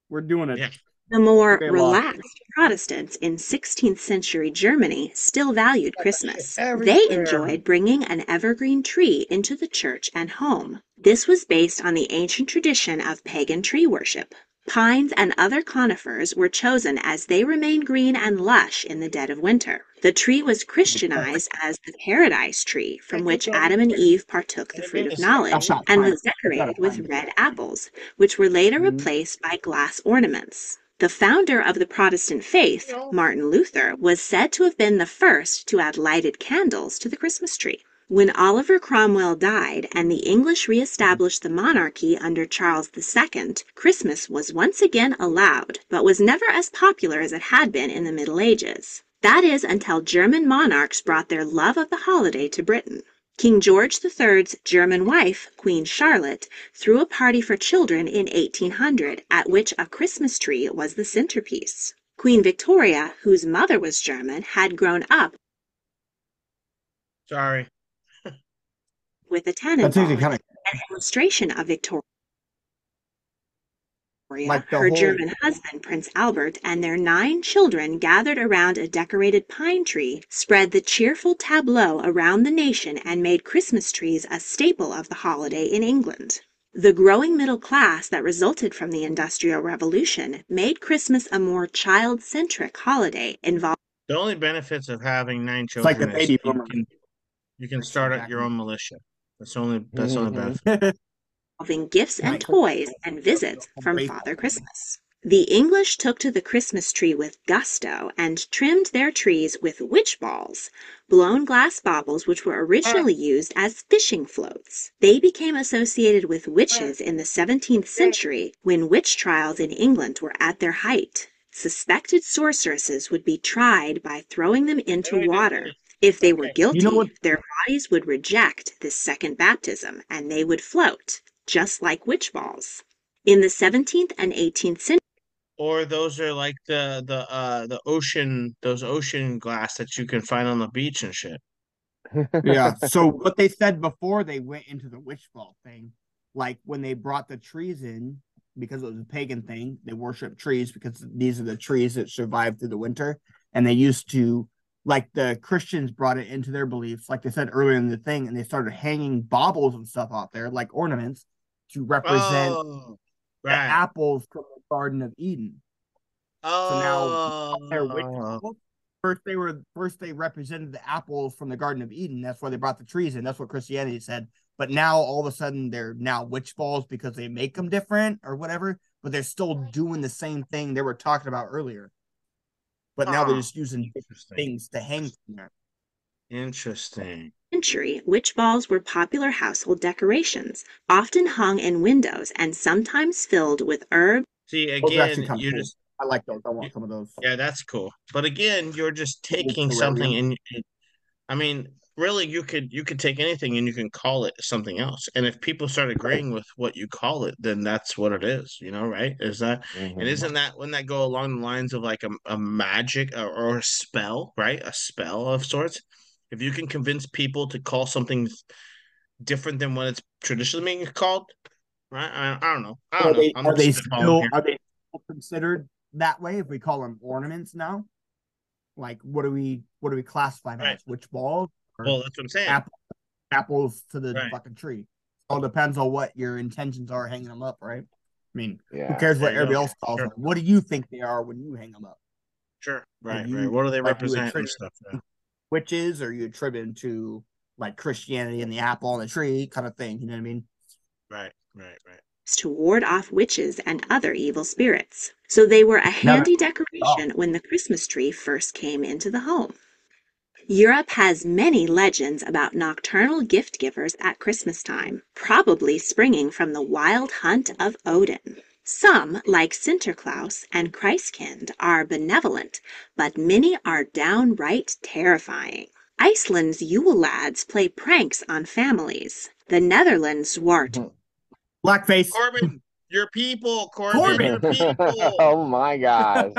We're doing it. Yeah. The more Okay, well- relaxed Protestants in 16th century Germany still valued Christmas. They enjoyed bringing an evergreen tree into the church and home. This was based on the ancient tradition of pagan tree worship. Pines and other conifers were chosen as they remain green and lush in the dead of winter. The tree was Christianized as the paradise tree from which Adam and Eve partook the fruit of knowledge and was decorated with red apples, which were later Mhm. replaced by glass ornaments. The founder of the Protestant faith, Martin Luther, was said to have been the first to add lighted candles to the Christmas tree. When Oliver Cromwell died and the English re-established the monarchy under Charles II, Christmas was once again allowed, but was never as popular as it had been in the Middle Ages. That is until German monarchs brought their love of the holiday to Britain. King George III's German wife, Queen Charlotte, threw a party for children in 1800 at which a Christmas tree was the centerpiece. Queen Victoria, whose mother was German, had grown up Sorry. With a That's Tannenbaum, actually kind of an illustration of Victoria, Like the her whole- German husband, Prince Albert, and their nine children gathered around a decorated pine tree, spread the cheerful tableau around the nation, and made Christmas trees a staple of the holiday in England. The growing middle class that resulted from the Industrial Revolution made Christmas a more child centric holiday involving The only benefits of having nine It's like children the is baby you boomer. can you can start up your own militia. That's the only that's the only benefit. gifts and toys and visits from Father Christmas. The English took to the Christmas tree with gusto and trimmed their trees with witch balls, blown glass baubles which were originally used as fishing floats. They became associated with witches in the 17th century when witch trials in England were at their height. Suspected sorceresses would be tried by throwing them into water. If they were guilty, You know what- their bodies would reject this second baptism and they would float, just like witch balls. In the 17th and 18th centuries, Or those are like the the uh the ocean those ocean glass that you can find on the beach and shit. yeah. So what they said before they went into the witch ball thing, like when they brought the trees in, because it was a pagan thing, they worship trees because these are the trees that survived through the winter, and they used to like the Christians brought it into their beliefs, like they said earlier in the thing, and they started hanging baubles and stuff out there, like ornaments, to represent Oh, the apples from the Garden of Eden. Oh, So now they're witch Oh. First they were first they represented the apples from the Garden of Eden. That's why they brought the trees in. That's what Christianity said. But now all of a sudden they're now witch balls because they make them different or whatever. But they're still doing the same thing they were talking about earlier. But now they're ah. just using different things to hang from there. Interesting. century, witch balls were popular household decorations, often hung in windows and sometimes filled with herbs See Those are actually again, you cool. just I like those. I want some of those. yeah, that's cool. But again, you're just taking something and and- I mean, really you could you could take anything and you can call it something else. And if people start agreeing with what you call it, then that's what it is, you know, right? Is that Mhm. and isn't that wouldn't that go along the lines of like a, a magic or, or a spell, right? A spell of sorts. If you can convince people to call something different than what it's traditionally being called, right? I, I don't know. I Are don't know. they, are they still are they still considered that way if we call them ornaments now? Like what do we what do we classify them Right. as? Witch balls? Or Well, that's what I'm saying. apple, apples to the Right. fucking tree. All depends on what your intentions are hanging them up, right? I mean, Yeah. who cares what everybody else calls Sure. them? What do you think they are when you hang them up? Sure. Right, you- right. What do they like represent and stuff? Yeah. Witches, or you attribute them to like Christianity and the apple on the tree kind of thing. You know what I mean? Right, right, right. to ward off witches and other evil spirits. So they were a handy oh. decoration when the Christmas tree first came into the home. Europe has many legends about nocturnal gift givers at Christmas time, probably springing from the wild hunt of Odin. Some, like Sinterklaas and Christkind, are benevolent, but many are downright terrifying. Iceland's Yule lads play pranks on families. The Netherlands' Zwart Blackface. Corbin, your people, Corbin, Corbin. your people. oh my gosh.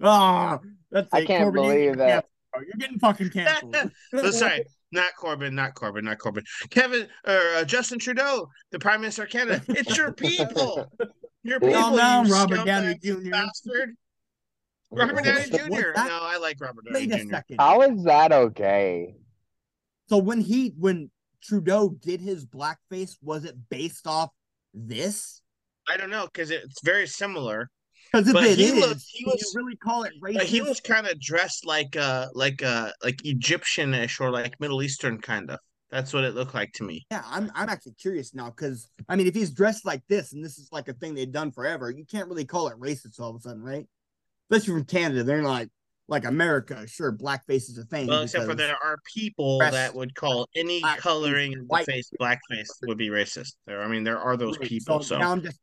Oh, that's I can't Corbin, believe getting that. Canceled, bro. You're getting fucking canceled. Sorry, not Corbin, not Corbin, not Corbin. Kevin or uh, Justin Trudeau, the Prime Minister of Canada. It's your people. Your people. Calm down, you Robert scumbag Downey Jr. Bastard. Robert Downey Jr. that? No, I like Robert Downey Wait a Jr. second. How is that okay? So when he when Trudeau did his blackface, was it based off this? I don't know because it's very similar. Because if But it he is, he was- you really call it racist? But he was kind of dressed like uh like uh like Egyptianish or like Middle Eastern kind of. That's what it looked like to me. Yeah, I'm I'm actually curious now because I mean, if he's dressed like this and this is like a thing they've done forever, you can't really call it racist all of a sudden, right? Especially from Canada, they're like like America. Sure, blackface is a thing. Well, except for there are people that would call any coloring of the face blackface would be racist. There, I mean, there are those people. So, now I'm just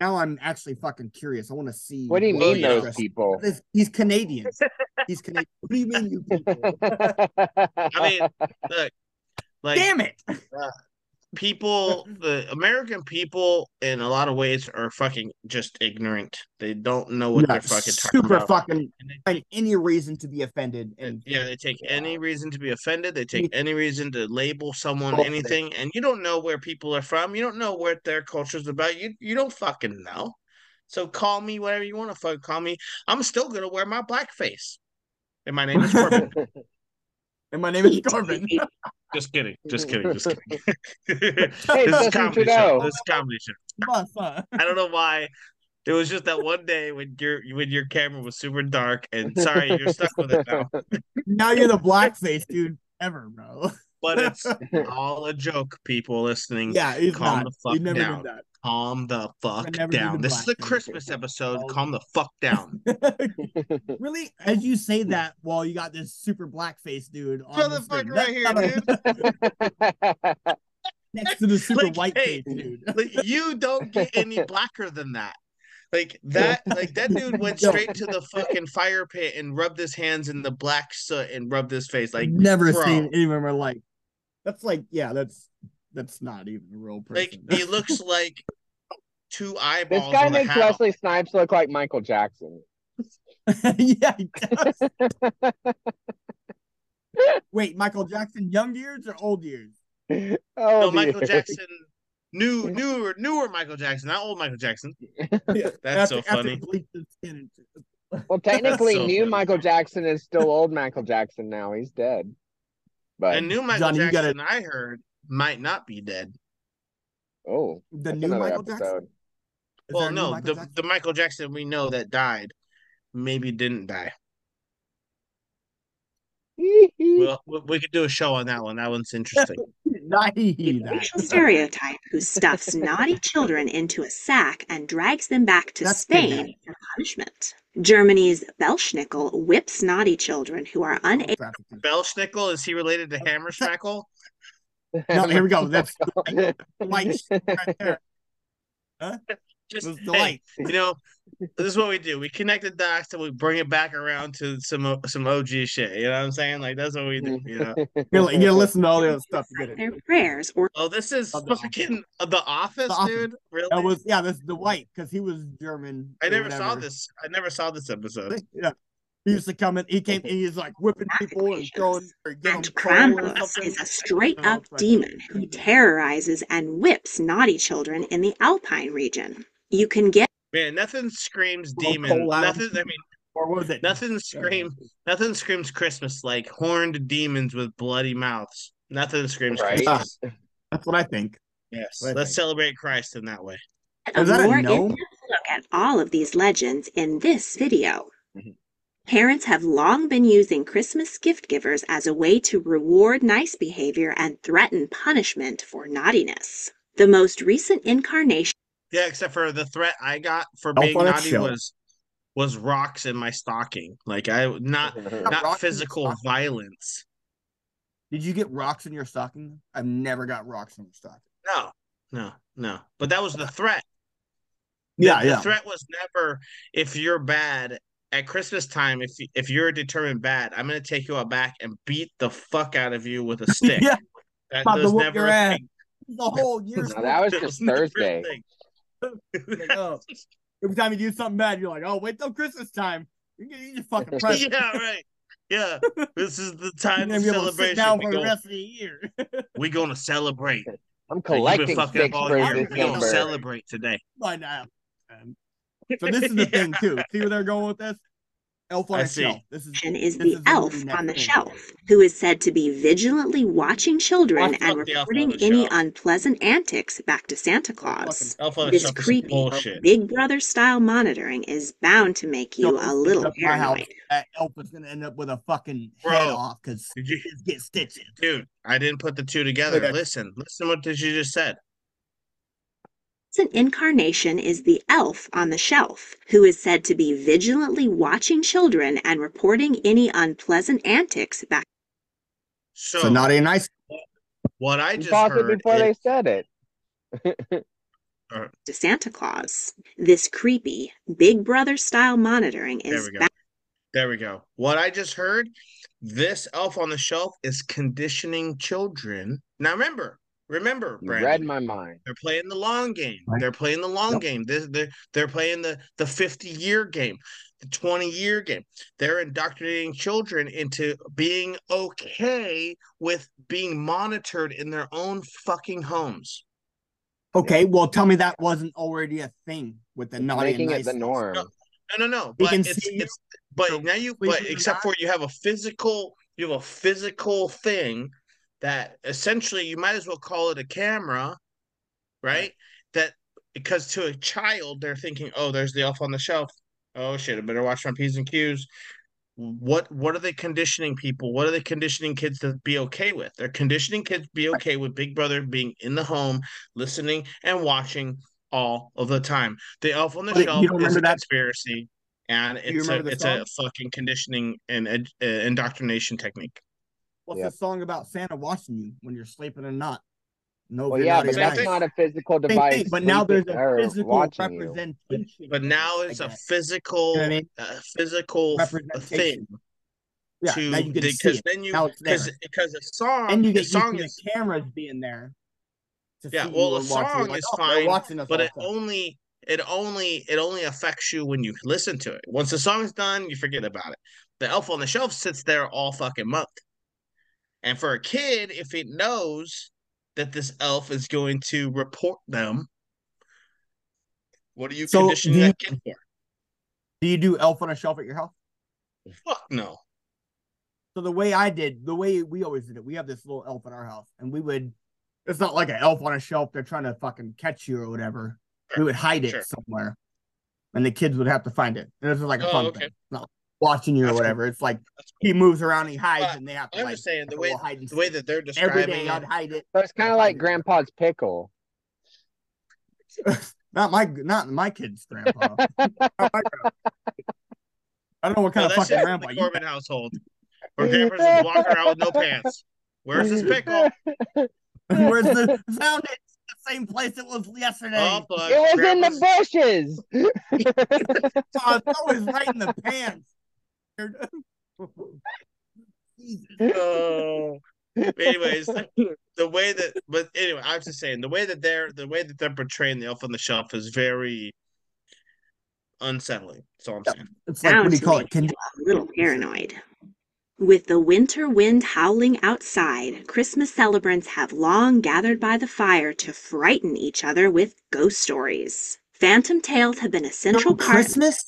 now I'm actually fucking curious. I want to see. What do you what mean those dressed- people? He's- He's Canadian. He's Canadian. What do you mean, you people? I mean, look, like Damn it! Uh, people, the American people, in a lot of ways, are fucking just ignorant. They don't know what Yeah, they're fucking talking super about. fucking And they- find any reason to be offended and Yeah, they take any reason to be offended. They take any reason to label someone Bullshit. anything, and you don't know where people are from. You don't know what their culture's about. You you don't fucking know. So call me whatever you want to fucking call me. I'm still gonna wear my blackface. And my name is Corbin. and my name is Corbin. just kidding. Just kidding. Just kidding. Hey, this is comedy show. This is comedy show. I don't know why. It was just that one day when your when your camera was super dark, and sorry, you're stuck with it now. Now you're the blackface dude ever, bro. But it's all a joke, people listening. Yeah, Calm not. the fuck never down. did oh. Calm the fuck down. This is a. Christmas episode. Calm the fuck down. really? As you say that while you got this super blackface dude on. Motherfucker right here, a- next to the super Like, white hey, face dude. Like you don't get any blacker than that. Like that, like that dude went straight to the fucking fire pit and rubbed his hands in the black soot and rubbed his face. Like never bro. seen any of them are like that's like yeah, that's that's not even a real like person. he looks like two eyeballs. this guy makes hat. Wesley Snipes look like Michael Jackson. yeah, he does. Wait, Michael Jackson, young years or old years? Oh, no, oh, Michael. Jackson, new, newer, newer Michael Jackson, not old Michael Jackson. That's so funny. bleached his skin and- Well, technically, so new funny. Michael Jackson is still old Michael Jackson now. He's dead. But And new Michael Johnny, you gotta- Jackson, I heard, might not be dead. oh, The new another Michael Jackson. Is well, no, Michael the Jackson? the Michael Jackson we know that died, maybe didn't die. Well, we, we could do a show on that one. That one's interesting. Not he, A racial stereotype who stuffs naughty children into a sack and drags them back to That's Spain for punishment. Germany's Belsnickel whips naughty children who are oh, unable Trafficking. Belsnickel is he related to Hammersmackel? No, here we go. That's the white shit right there. Just That's the hey, light. you know, this is what we do. We connect the dots and we bring it back around to some uh, some OG shit. You know what I'm saying? Like that's what we do. You know. You gotta, you gotta listen to all the other stuff to get it. their prayers or Oh, this is Of the fucking The Office, The Office. dude. Really? That was yeah, that's the white because he was German. I or never saw this. I never saw this episode. Yeah. He used to come in. He came and he's like whipping people and throwing or giving and them Krampus is a straight Oh, up demon who terrorizes and whips naughty children in the Alpine region. You can get Man, nothing screams demon. Nothing. I mean, Or was it? nothing screams. Nothing screams Christmas like horned demons with bloody mouths. Nothing screams Right. Christmas. That's what I think. Yes, I let's think. celebrate Christ in that way. a Is that a more gnome? in-depth look at all of these legends in this video. Mhm. Parents have long been using Christmas gift givers as a way to reward nice behavior and threaten punishment for naughtiness. The most recent incarnation Yeah, except for the threat I got for Elf being naughty Shelf. was was rocks in my stocking. Like I not not physical violence. Did you get rocks in your stocking? I've never got rocks in your stocking. No, no, no. But that was the threat. Yeah, the, yeah. The threat was never if you're bad at Christmas time. If if you're determined bad, I'm gonna take you out back and beat the fuck out of you with a stick. Yeah, that about was never a thing. the whole year. No, that was just Thursday. Thing. Like, oh. Every time you do something bad, you're like, "Oh, wait till Christmas time. You get you just fucking present. yeah, right. Yeah, this is the time You're gonna celebrate. able to sit celebration. down We for the rest of the year." we gonna celebrate. I'm Like, collecting fucking up sticks all for year. We're gonna celebrate today. By now. Um, so this is the thing too. See where they're going with this? Elf on I a see. shelf. This is is this the is elf really on the thing. shelf, who is said to be vigilantly watching children Fuck and the elf on reporting any shelf. unpleasant antics back to Santa Claus. Elf on This shelf creepy bullshit. Big Brother style monitoring is bound to make you Don't a little up my house. paranoid. That elf is gonna end up with a fucking head Bro. off because Did you, kids get stitches. dude? I didn't put the two together. Okay. Listen, listen. What did you just said? An incarnation is the elf on the shelf, who is said to be vigilantly watching children and reporting any unpleasant antics back So, So naughty and nice. what I You just paused it before is, they said it. to Santa Claus. This creepy Big Brother style monitoring there is we go. There we go. What I just heard, this elf on the shelf is conditioning children. Now remember, remember, You Brandon. read my mind. They're playing the long game. Right. They're playing the long Yep. game. They're, they're, they're playing the, the 50 year game, the 20 year game. They're indoctrinating children into being okay with being monitored in their own fucking homes. Okay, well, tell me that wasn't already a thing with the naughty Making and it nice. the norm. No, No, no, no. But can it's, see it's but so now you but except not- for you have a physical you have a physical thing that essentially you might as well call it a camera, right? That because to a child they're thinking, oh, there's the elf on the shelf. Oh shit, I better watch my P's and Q's. What what are they conditioning people? What are they conditioning kids to be okay with? They're conditioning kids to be okay with Big Brother being in the home, listening and watching all of the time. The elf on the But shelf is a that- conspiracy, and it's a it's a fucking conditioning and uh, indoctrination technique. What's Yep. the song about Santa watching you when you're sleeping or not? No, Well, yeah, but that's not a physical device. thing, but now there's a physical watching you. representation. But now it's a physical, You know I mean? uh, physical thing Yeah, to now you can see because it. then you Now it's there. because because a song And you the get used song is the cameras being there. to Yeah, see you well, a and watch you, song like, is oh, fine, watching but it time. only it only it only affects you when you listen to it. Once the song's done, you forget about it. The elf on the shelf sits there all fucking month. And for a kid, if it knows that this elf is going to report them, what are you So, conditioning do that kid for? Do you do elf on a shelf at your house? Fuck no. So the way I did, the way we always did it, we have this little elf in our house, and we would. It's not like an elf on a shelf. They're trying to fucking catch you or whatever. We would hide it sure. somewhere, and the kids would have to find it. And this is like a Oh, fun okay. thing. It's not watching you or That's cool. whatever. It's like That's he moves around, he hides, But and they have to I'm like just saying the way little hide the way that they're describing day it. I'd hide it. So it's kind of like Grandpa's pickle. Not my not my kid's grandpa. My grandpa. I don't know what kind No, of fucking just grandpa the you Corbin household. Where grandpa's just walking around with no pants. Where's his pickle? Where's the found it? The same place it was yesterday. Oh. It was Grandpa's- in the bushes. Oh, it's always right in the pants. Jesus. Oh. Anyways, the way that, but anyway, I was just saying the way that they're the way that they're portraying the elf on the shelf is very unsettling. So I'm saying. It's like what do you call it? Con- a little paranoid. With the winter wind howling outside, Christmas celebrants have long gathered by the fire to frighten each other with ghost stories. Phantom tales have been a central part of Christmas?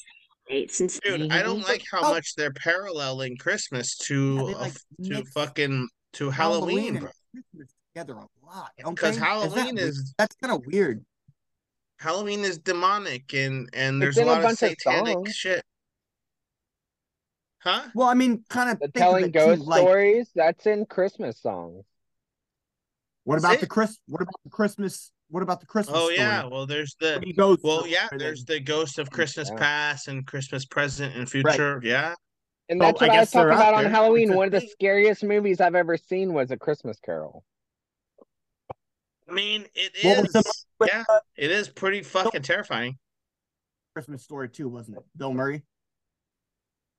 The date since Dude, I don't like how Oh. much they're paralleling Christmas Yeah, to they, uh, like, to fucking to Halloween Halloween, bro. Christmas together a lot. Because they? Halloween that, is that's kind of weird. Halloween is demonic and and there's a in a lot of bunch of satanic songs. shit. Huh? Well, I mean, kind of The of telling it too, ghost like, stories, that's in Christmas songs. What That's about it. the Chris? What about the Christmas What about the Christmas? Oh story? yeah, well there's the When he goes well to- yeah, there's the ghost of Christmas Yeah. past and Christmas present and future. Yeah. And that's I what I, was guess they're talking out about on there. Halloween. One of the scariest movies I've ever seen was A Christmas Carol. I mean it is What was is the yeah, uh, it is pretty fucking terrifying. Christmas story too, wasn't it? Bill Murray.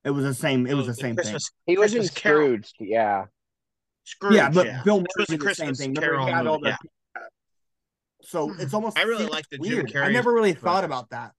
It was the same. It was the same thing. He was in Christmas Carol. Scrooge. Yeah. Scrooge, yeah, but yeah. Bill It Murray was a did the same Christmas thing. Remember, Carol he had all movie, the- yeah. So hmm. it's almost I really like the Jim weird. I never really thought about that.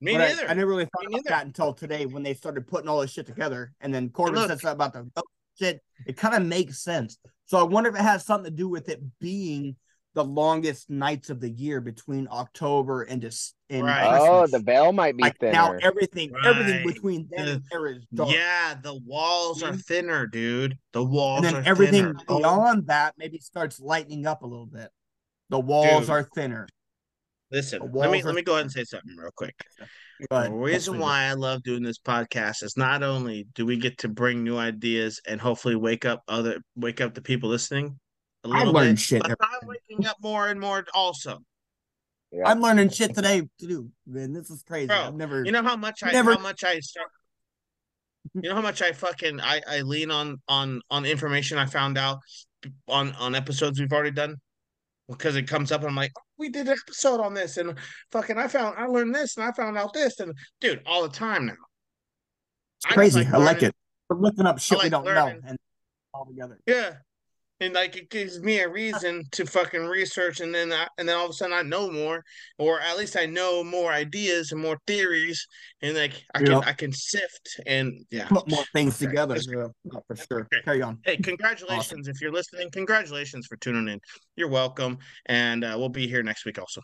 Me but I- neither. I, never really thought Me about neither. that until today when they started putting all this shit together. And then Corbin look- said something about the ghost shit. It kind of makes sense. So I wonder if it has something to do with it being the longest nights of the year between October and just and Right. Oh, the veil might be like thinner. now everything everything between then The- and there is dark. Yeah, the walls are thinner, dude. The walls and are then everything thinner. Oh, beyond that maybe starts lightening up a little bit. The walls Dude. are thinner. Listen, let me walls let me go ahead and say something real quick. But The reason why I love doing this podcast is not only do we get to bring new ideas and hopefully wake up other wake up the people listening a I little learn bit, shit but I'm waking up more and more also. Yeah. I'm learning shit today to do. Man, this is crazy. Bro, I've never You know how much I Never- how much I start you know how much I fucking I, I lean on on on information I found out on on episodes we've already done because it comes up and I'm like, oh, we did an episode on this and fucking I found I learned this and I found out this and dude, all the time now. it's I crazy. like I like it. We're looking up shit we don't learning. know and all together. Yeah. And like it gives me a reason to fucking research and then I, and then all of a sudden I know more or at least I know more ideas and more theories and like I can Yeah. I can sift and yeah. Put more things Okay, together. Yeah, for sure. Okay. Carry on. Hey, congratulations if you're listening. Congratulations for tuning in. You're welcome and uh, we'll be here next week also.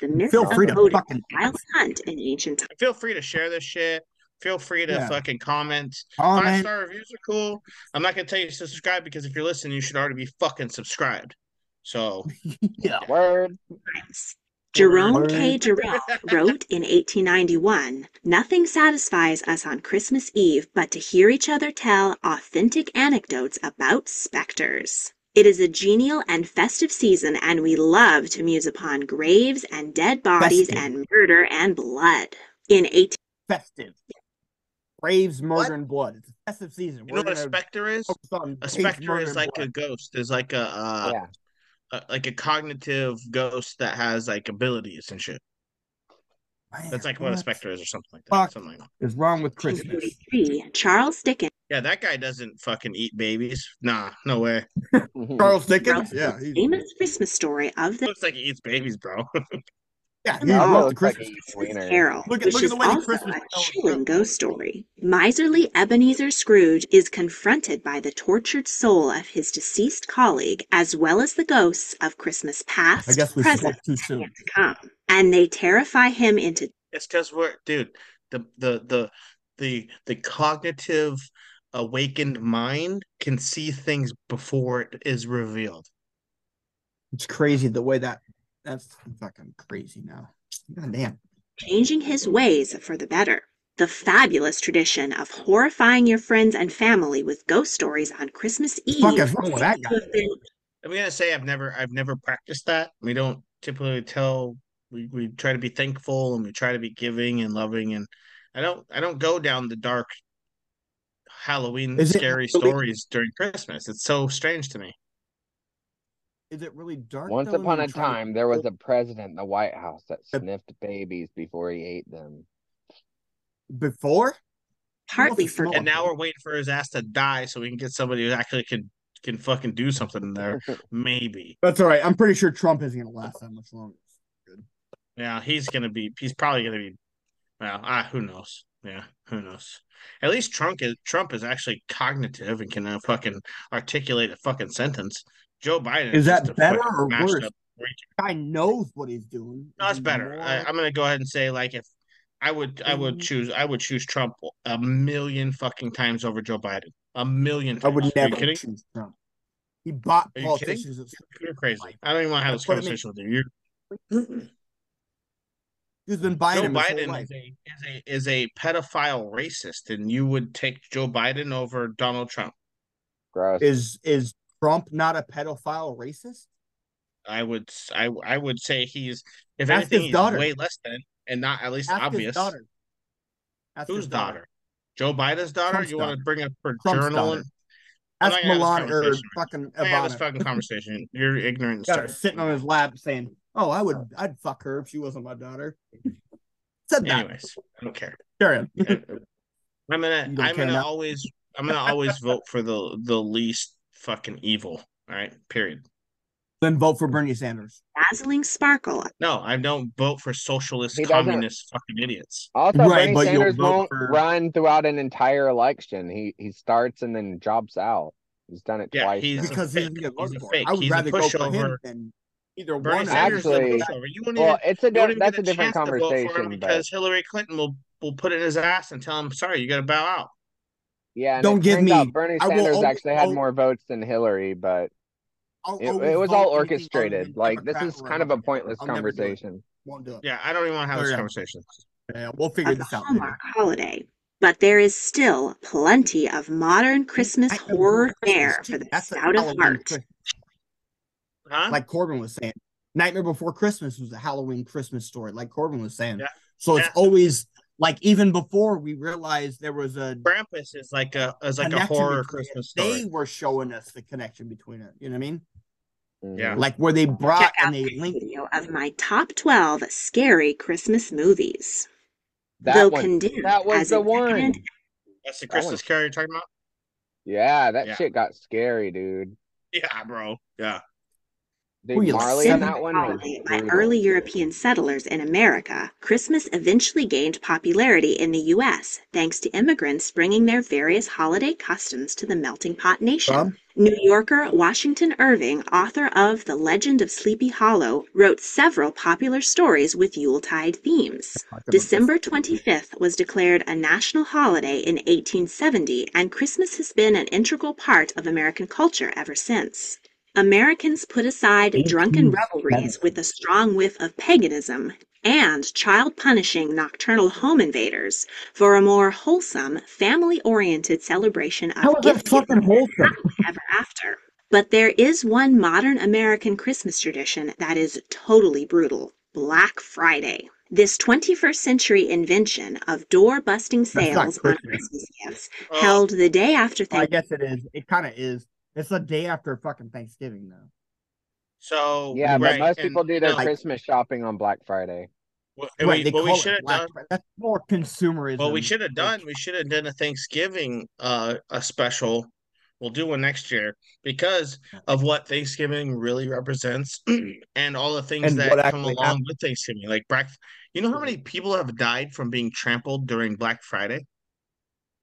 The myth Feel free to fucking Giles Hunt in ancient times. Feel free to share this shit. Feel free to Yeah. fucking comment. Five star reviews are cool. I'm not gonna tell you to subscribe because if you're listening, you should already be fucking subscribed. So Yeah. Word. Jerome Word. K. Jerome wrote in 1891 Nothing satisfies us on Christmas Eve but to hear each other tell authentic anecdotes about specters. It is a genial and festive season, and we love to muse upon graves and dead bodies Festive. and murder and blood. In 18 Festive. Braves, murder, What? and blood. It's a festive season. you know what a gonna specter is? focus on A Braves, specter murder, is and like blood. a ghost. Is like a, uh, yeah. a like a cognitive ghost that has like abilities and shit. Man, That's like what a what specter is or something like that. Fuck. Something like that. is wrong with Christmas? 1833, Charles Dickens Yeah, that guy doesn't fucking eat babies. Nah, no way. Charles Dickens? wrote Yeah. the He's, famous Christmas story of the Looks like he eats babies, bro. yeah, he wrote the looks like Christmas. a wiener. Carol, Look at- which look at is the way the also Christmas a chilling ghost story. Miserly Ebenezer Scrooge is confronted by the tortured soul of his deceased colleague, as well as the ghosts of Christmas past, I guess we present, too soon. and to come, and they terrify him into It's because we're dude, the the the the the cognitive awakened mind can see things before it is revealed. It's crazy the way that that's fucking crazy now. God damn. changing his ways for the better. The fabulous tradition of horrifying your friends and family with ghost stories on Christmas Eve. Fuck is wrong with that guy? I'm gonna say I've never I've never practiced that. We don't typically tell we, we try to be thankful and we try to be giving and loving and I don't I don't go down the dark Halloween Is scary really- stories during Christmas. It's so strange to me. Is it really dark? Once though, upon a you try to- time, there was a president in the White House that sniffed babies before he ate them. before. partly for And now we're waiting for his ass to die so we can get somebody who actually can can fucking do something in there. Maybe. That's all right. I'm pretty sure Trump isn't gonna last that much longer. Yeah, he's gonna be. He's probably gonna be. Well, ah, who knows? Yeah, who knows? At least Trump is Trump is actually cognitive and can uh, fucking articulate a fucking sentence. Joe Biden Is that better fucking or worse? Guy knows what he's doing. No, it's better. I, I'm gonna go ahead and say like if I would, I would Mhm. choose, I would choose Trump a million fucking times over Joe Biden. A million. I Times. would Are you never kidding? choose Trump. He bought Are you politicians. at- You're crazy. I don't even want to have this That's what I mean. conversation with you. You're He's been buying Joe him his whole Biden is a is a is a pedophile racist, and you would take Joe Biden over Donald Trump. Gross. Is is Trump not a pedophile racist? I would I I would say he's if Ask anything his he's daughter. way less than and not at least obvious. daughter. Whose his daughter? Joe Biden's daughter? Trump's you want to bring up her Trump's journal daughter. and not Milan or fucking have this fucking conversation. You're ignorant. Got her sitting on his lap saying, "Oh, I would, I'd fuck her if she wasn't my daughter." Said that. Anyways, I don't care. Sure. I'm gonna I'm gonna now? always I'm gonna always vote for the the least fucking evil. All right. Period. then vote for Bernie Sanders. dazzling sparkle No, I don't vote for socialist He doesn't- communist fucking idiots. Also, Right, Bernie but you'll Sanders vote won't for- run throughout an entire election. He he starts and then drops out. He's done it Yeah, twice. he's- now. because he fake. doesn't get He's voted a for. fake. I would He's a rather go for him than either Bernie one. Sanders is a Actually- pushover. You wouldn't well, even it's a you di- wouldn't even that's get a different chance to vote for him conversation. But because Hillary Clinton will will put it in his ass and tell him, "Sorry, you got to bow out." Yeah, Don't give me- Bernie Sanders always actually had vote- more votes than Hillary, but I'll it, always it was all orchestrated. Like this is kind of a pointless I'll never do conversation. Won't do it. Yeah, I don't even want to have this conversation. Yeah, we'll figure of the this out. Hallmark holiday. But there is still plenty of modern Christmas Nightmare horror Christmas, fare for the That's a stout of heart. Huh? like Corbin was saying. Nightmare Before Christmas was a Halloween Christmas story, like Corbin was saying. Yeah. So it's always like even before we realized there was a Krampus is like a is like a horror between it, Christmas They were showing us the connection between it. You know what I mean? Yeah. Mhm. Like where they brought Check out and they linked. video of my top 12 scary Christmas movies. That Though one. condemned That was the one. decadent That's the That one- Christmas carol you're talking about. Yeah, that Yeah. shit got scary, dude. Yeah, bro. Yeah. Dude, Marley on that one by early uh, European settlers in America, Christmas eventually gained popularity in the U.S. thanks to immigrants bringing their various holiday customs to the melting pot nation. Rob? New Yorker Washington Irving, author of The Legend of Sleepy Hollow, wrote several popular stories with Yuletide themes. December 25th was declared a national holiday in 1870, and Christmas has been an integral part of American culture ever since. Americans put aside drunken revelries with a strong whiff of paganism and child punishing nocturnal home invaders for a more wholesome, family oriented celebration of is that gift fucking giving wholesome? ever after. But there is one modern American Christmas tradition that is totally brutal Black Friday. This 21st century invention of door busting not sales on Christmas. Christmas gifts Oh, held the day after Thanksgiving. I Thanksgiving. guess it is. It kind of is. It's the day after fucking Thanksgiving, though. so Yeah, but most and, people do their know, Christmas shopping on Black Friday. what, and Right, we, they what we should have done Friday. that's more consumerism. What we should have done, we should have done a Thanksgiving uh a special. We'll do one next year because of what Thanksgiving really represents and all the things And that come actually along happened. with Thanksgiving. Like Black, you know how many people have died from being trampled during Black Friday?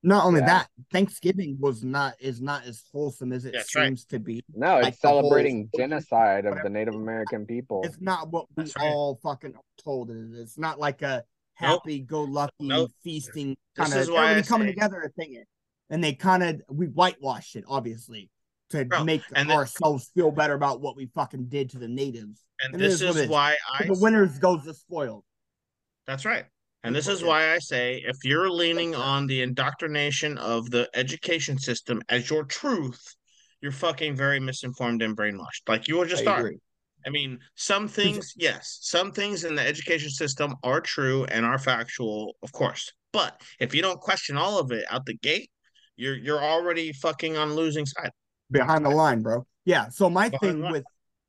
Not only Yeah. that, Thanksgiving was not is not as wholesome as it That's right. seems to be. No, Like it's whole- celebrating genocide of the Native American people. It's not what we right. all fucking told it is. It's not like a Nope. happy go lucky Nope. feasting This kind of is why I everybody coming say- together a thing. And they kind of we whitewashed it, obviously, to Bro, make and the- ourselves feel better about what we fucking did to the natives. And And it this is what is it is. why I the winners goes the spoiled. That's right. And this is why I say if you're leaning on the indoctrination of the education system as your truth, you're fucking very misinformed and brainwashed. Like you were just I. I mean, some things, yes, some things in the education system are true and are factual, of course. But if you don't question all of it out the gate, you're you're already fucking on losing side. behind the line, bro. Yeah. So my Behind thing with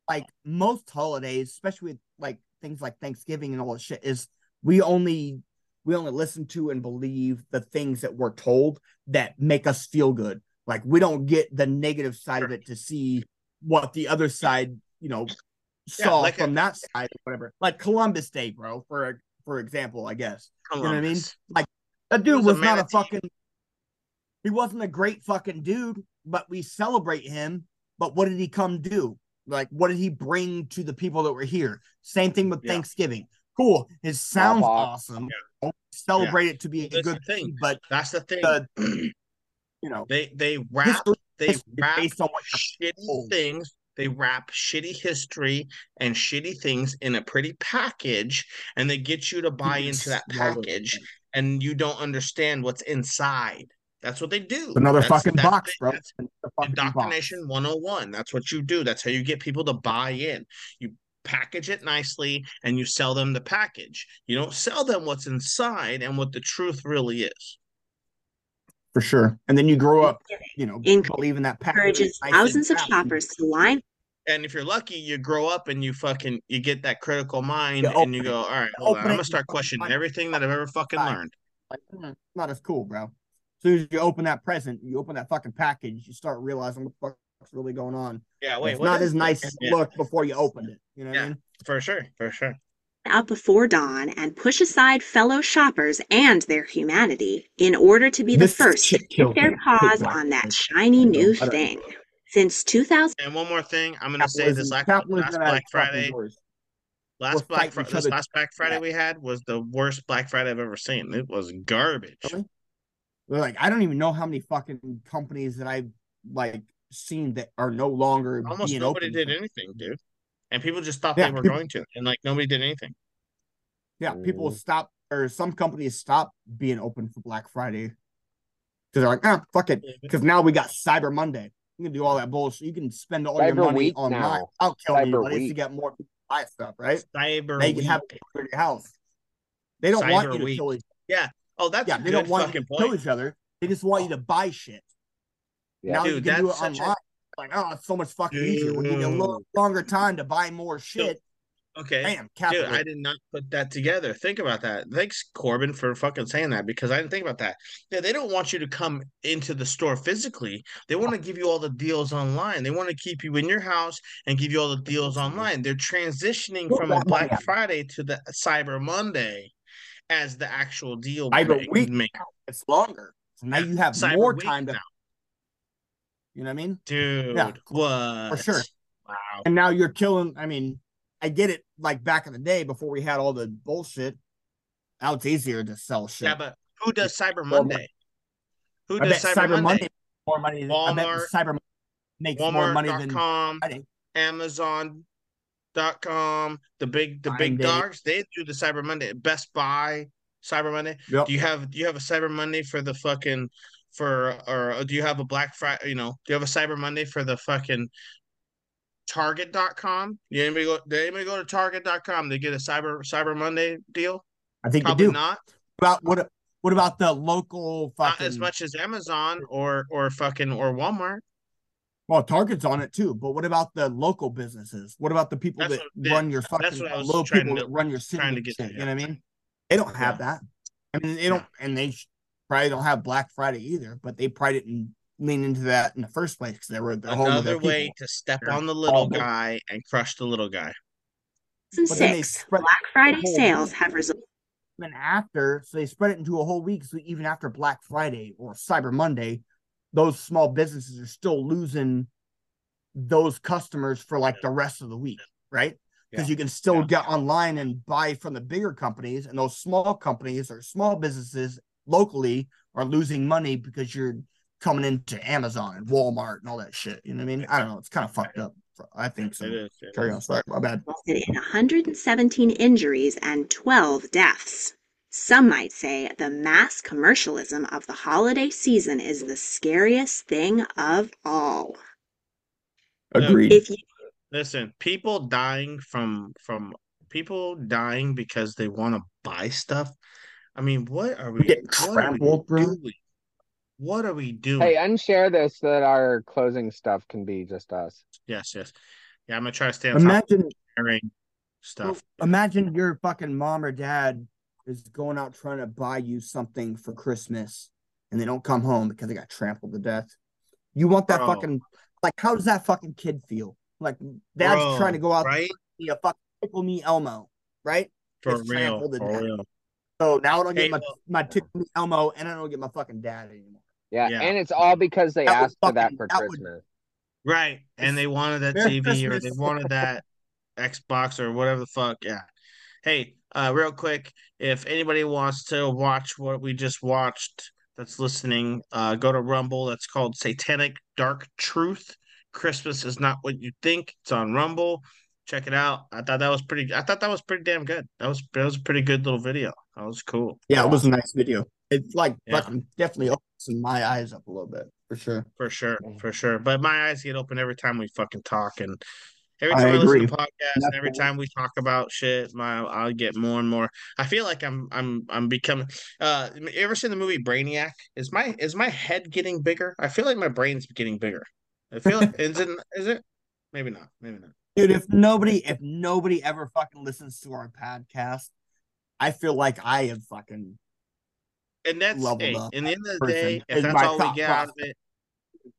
like most holidays, especially with like things like Thanksgiving and all that shit, is we only we only listen to and believe the things that we're told that make us feel good. Like we don't get the negative side of it to see what the other side, you know, Yeah, saw like a- from that side or whatever. Like Columbus Day, bro, for for example, I guess. You know what I mean? like That dude was a not a fucking. He wasn't a great fucking dude, but we celebrate him. But what did he come do? Like, what did he bring to the people that were here? Same thing with Yeah. Thanksgiving. Cool. It sounds Smallpox. awesome. Don't Celebrate it to be a That's good thing. thing, but That's the thing. the- you know, they they wrap history they is wrap based on what shitty told. things. They wrap shitty history and shitty things in a pretty package, and they get you to buy into that swallow it. package, and you don't understand what's inside. That's what they do. Another That's- fucking that's box, the- bro. that's Another fucking box. 101 that's what you do that's how you get people to buy in you package it nicely and you sell them the package. You don't sell them what's inside and what the truth really is. For sure. And then you grow up, you know, Encourages believing that package Encourages is nice and thousands of fast. shoppers to line and if you're lucky you grow up and you fucking you get that critical mind You and you go all right hold on i'm gonna start questioning everything that i've ever fucking learned. Like, not as cool, bro. As soon as you open that present, you open that fucking package, you start realizing what the fuck's really going on. yeah wait it's not is as nice this? as it Yeah, looked before you opened it. You know what I Yeah. mean? for sure for sure up before dawn and push aside fellow shoppers and their humanity in order to be the first to shit put their paws on that shiny new thing. Since 2000, and one more thing i'm gonna say this Capitalism, last, last black friday. Last We're Black fighting Friday, this last Black Friday Yeah. we had was the worst Black Friday I've ever seen. It was garbage. Really? They're like, I don't even know how many fucking companies that I've like seen that are no longer Almost being nobody open. did for- anything, dude. And people just thought Yeah, they were people- going to, and like nobody did anything. Yeah, people Mm. stop or some companies stop being open for Black Friday because they're like, ah, fuck it. Because now we got Cyber Monday. You can do all that bullshit. You can spend all your money Week online. now. I'll kill Cyber anybody to get more buy stuff, right? Cyber Now you can have Week. it in your house. They don't want you to Week. kill each other. Yeah. Oh, that's Yeah, a they good don't want you fucking to kill each other. They just want you to buy shit. Yeah. Now you Dude, can do it that's such a- online. Like, oh, it's so much fucking easier. We give you a little longer time to buy more shit. Okay. Bam, Dude, capitalism. I did not put that together. Think about that. Thanks, Corbin, for fucking saying that because I didn't think about that. Yeah, they don't want you to come into the store physically. They want to give you all the deals online. They want to keep you in your house and give you all the deals online. They're transitioning Put from a that money Black. Friday to the Cyber Monday as the actual deal Cyber make- Week. make- It's longer. So now you have Cyber more Week time to now. You know what I mean? Dude, what? for sure. Wow. And now you're killing. I mean, I get it. Like back in the day, before we had all the bullshit, now it's easier to sell shit. Yeah, but who does Cyber Monday? Who does Cyber, Cyber, Monday? Monday more money. Than, Walmart, Cyber Monday makes more money than Walmart.com, Friday. Amazon.com, the big the Prime big Day. dogs, they do the Cyber Monday. Best Buy, Cyber Monday. Yep. Do you have do you have a Cyber Monday for the fucking for or do you have a Black Friday, you know, do you have a Cyber Monday for the fucking Target.com? Did anybody go did anybody go to Target.com to get a Cyber Cyber Monday deal? I think Probably they do. not. About what? What about the local Not as much as Amazon or or fucking or Walmart. Well, Target's on it too, but what about the local businesses? What about the people That's that what- run your fucking that's what I was little people to- that run your city? trying to get to, You know what I mean? They don't have that. I mean, they don't, Yeah. and they probably don't have Black Friday either. But they probably didn't lean into that in the first place because they were at home with their Another way people. to step They're on the little all- guy and crush the little guy. But then they 2006, spread Black Friday sales week. have resulted even after, so they spread it into a whole week. So even after Black Friday or Cyber Monday, those small businesses are still losing those customers for like the rest of the week, right? Because Yeah. you can still Yeah. get online and buy from the bigger companies, and those small companies or small businesses locally are losing money because you're coming into Amazon and Walmart and all that shit. You know what I mean? I don't know. It's kind of fucked up. I think so. It is. it Carry is. on. Sorry, my bad. in 117 injuries and 12 deaths. Some might say the mass commercialism of the holiday season is the scariest thing of all. Agreed. If you Listen, people dying from from people dying because they want to buy stuff. I mean, what are we? getting what are we trampled, bro. doing? What are we doing? Hey, unshare this so that our closing stuff can be just us. yes, yes. Yeah, I'm gonna try to stay on top Imagine of sharing stuff. Imagine your fucking mom or dad is going out trying to buy you something for Christmas and they don't come home because they got trampled to death. You want that Bro. fucking like how does that fucking kid feel? Like dad's Bro, trying to go out right? be a fucking tickle me Elmo, right? For Gets real, to for death. real. So now I don't get Hey, my, well- my tickle Elmo and I don't get my fucking dad anymore. Yeah, Yeah. and it's all because they That would asked for that for that would- Christmas. Right, and they wanted that Merry TV or they wanted that Xbox or whatever the fuck. Yeah. Hey, uh, real quick, if anybody wants to watch what we just watched, that's listening, uh, go to Rumble. That's called Satanic Dark Truth. Christmas is not what you think. It's on Rumble. Check it out. I thought that was pretty. I thought that was pretty damn good. That was that was a pretty good little video. That was cool. Yeah, it was a nice video. it's like Yeah. fucking definitely opens my eyes up a little bit for sure. For sure, for sure. But my eyes get open every time we fucking talk, and every time I, listen agree. to podcasts, and every time we talk about shit, my I get more and more. I feel like I'm I'm I'm becoming. Uh, you ever seen the movie Brainiac? Is my is my head getting bigger? I feel like my brain's getting bigger. I feel like is it is it? Maybe not. Maybe not. Dude, if nobody if nobody ever fucking listens to our podcast, I feel like I have fucking And that's Leveled hey, up in the end of the day, if that's all we get out of it,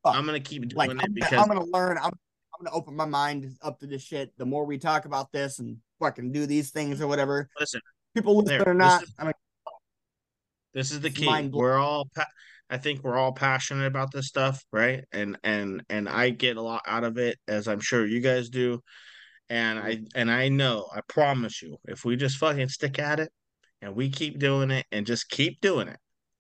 Fuck. I'm gonna keep doing like it I'm, because I'm gonna learn. I'm I'm gonna open my mind up to this shit. The more we talk about this and fucking do these things or whatever, listen, people listen There, or this not. is- I mean, This is the key. We're all pa- I think we're all passionate about this stuff, right? And and and I get a lot out of it as I'm sure you guys do. And I and I know, I promise you, if we just fucking stick at it and we keep doing it and just keep doing it.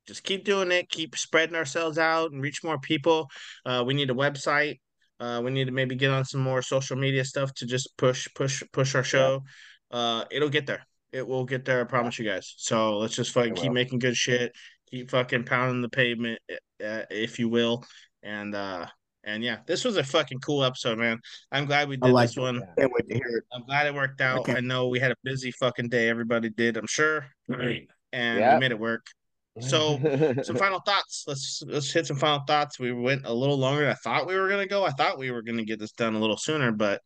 Just keep doing it, keep spreading ourselves out and reach more people. Uh we need a website. Uh we need to maybe get on some more social media stuff to just push push push our show. Uh it'll get there. It will get there, I promise you guys. So let's just fucking keep making good shit. Keep fucking pounding the pavement, uh, if you will. And uh and yeah, this was a fucking cool episode, man. I'm glad we did like this it. one. can't wait to hear it. I'm glad it worked out. can't- I know we had a busy fucking day. Everybody did, I'm sure. And we made it work. So some final thoughts. Let's let's hit some final thoughts. We went a little longer than I thought we were gonna go. I thought we were gonna get this done a little sooner, but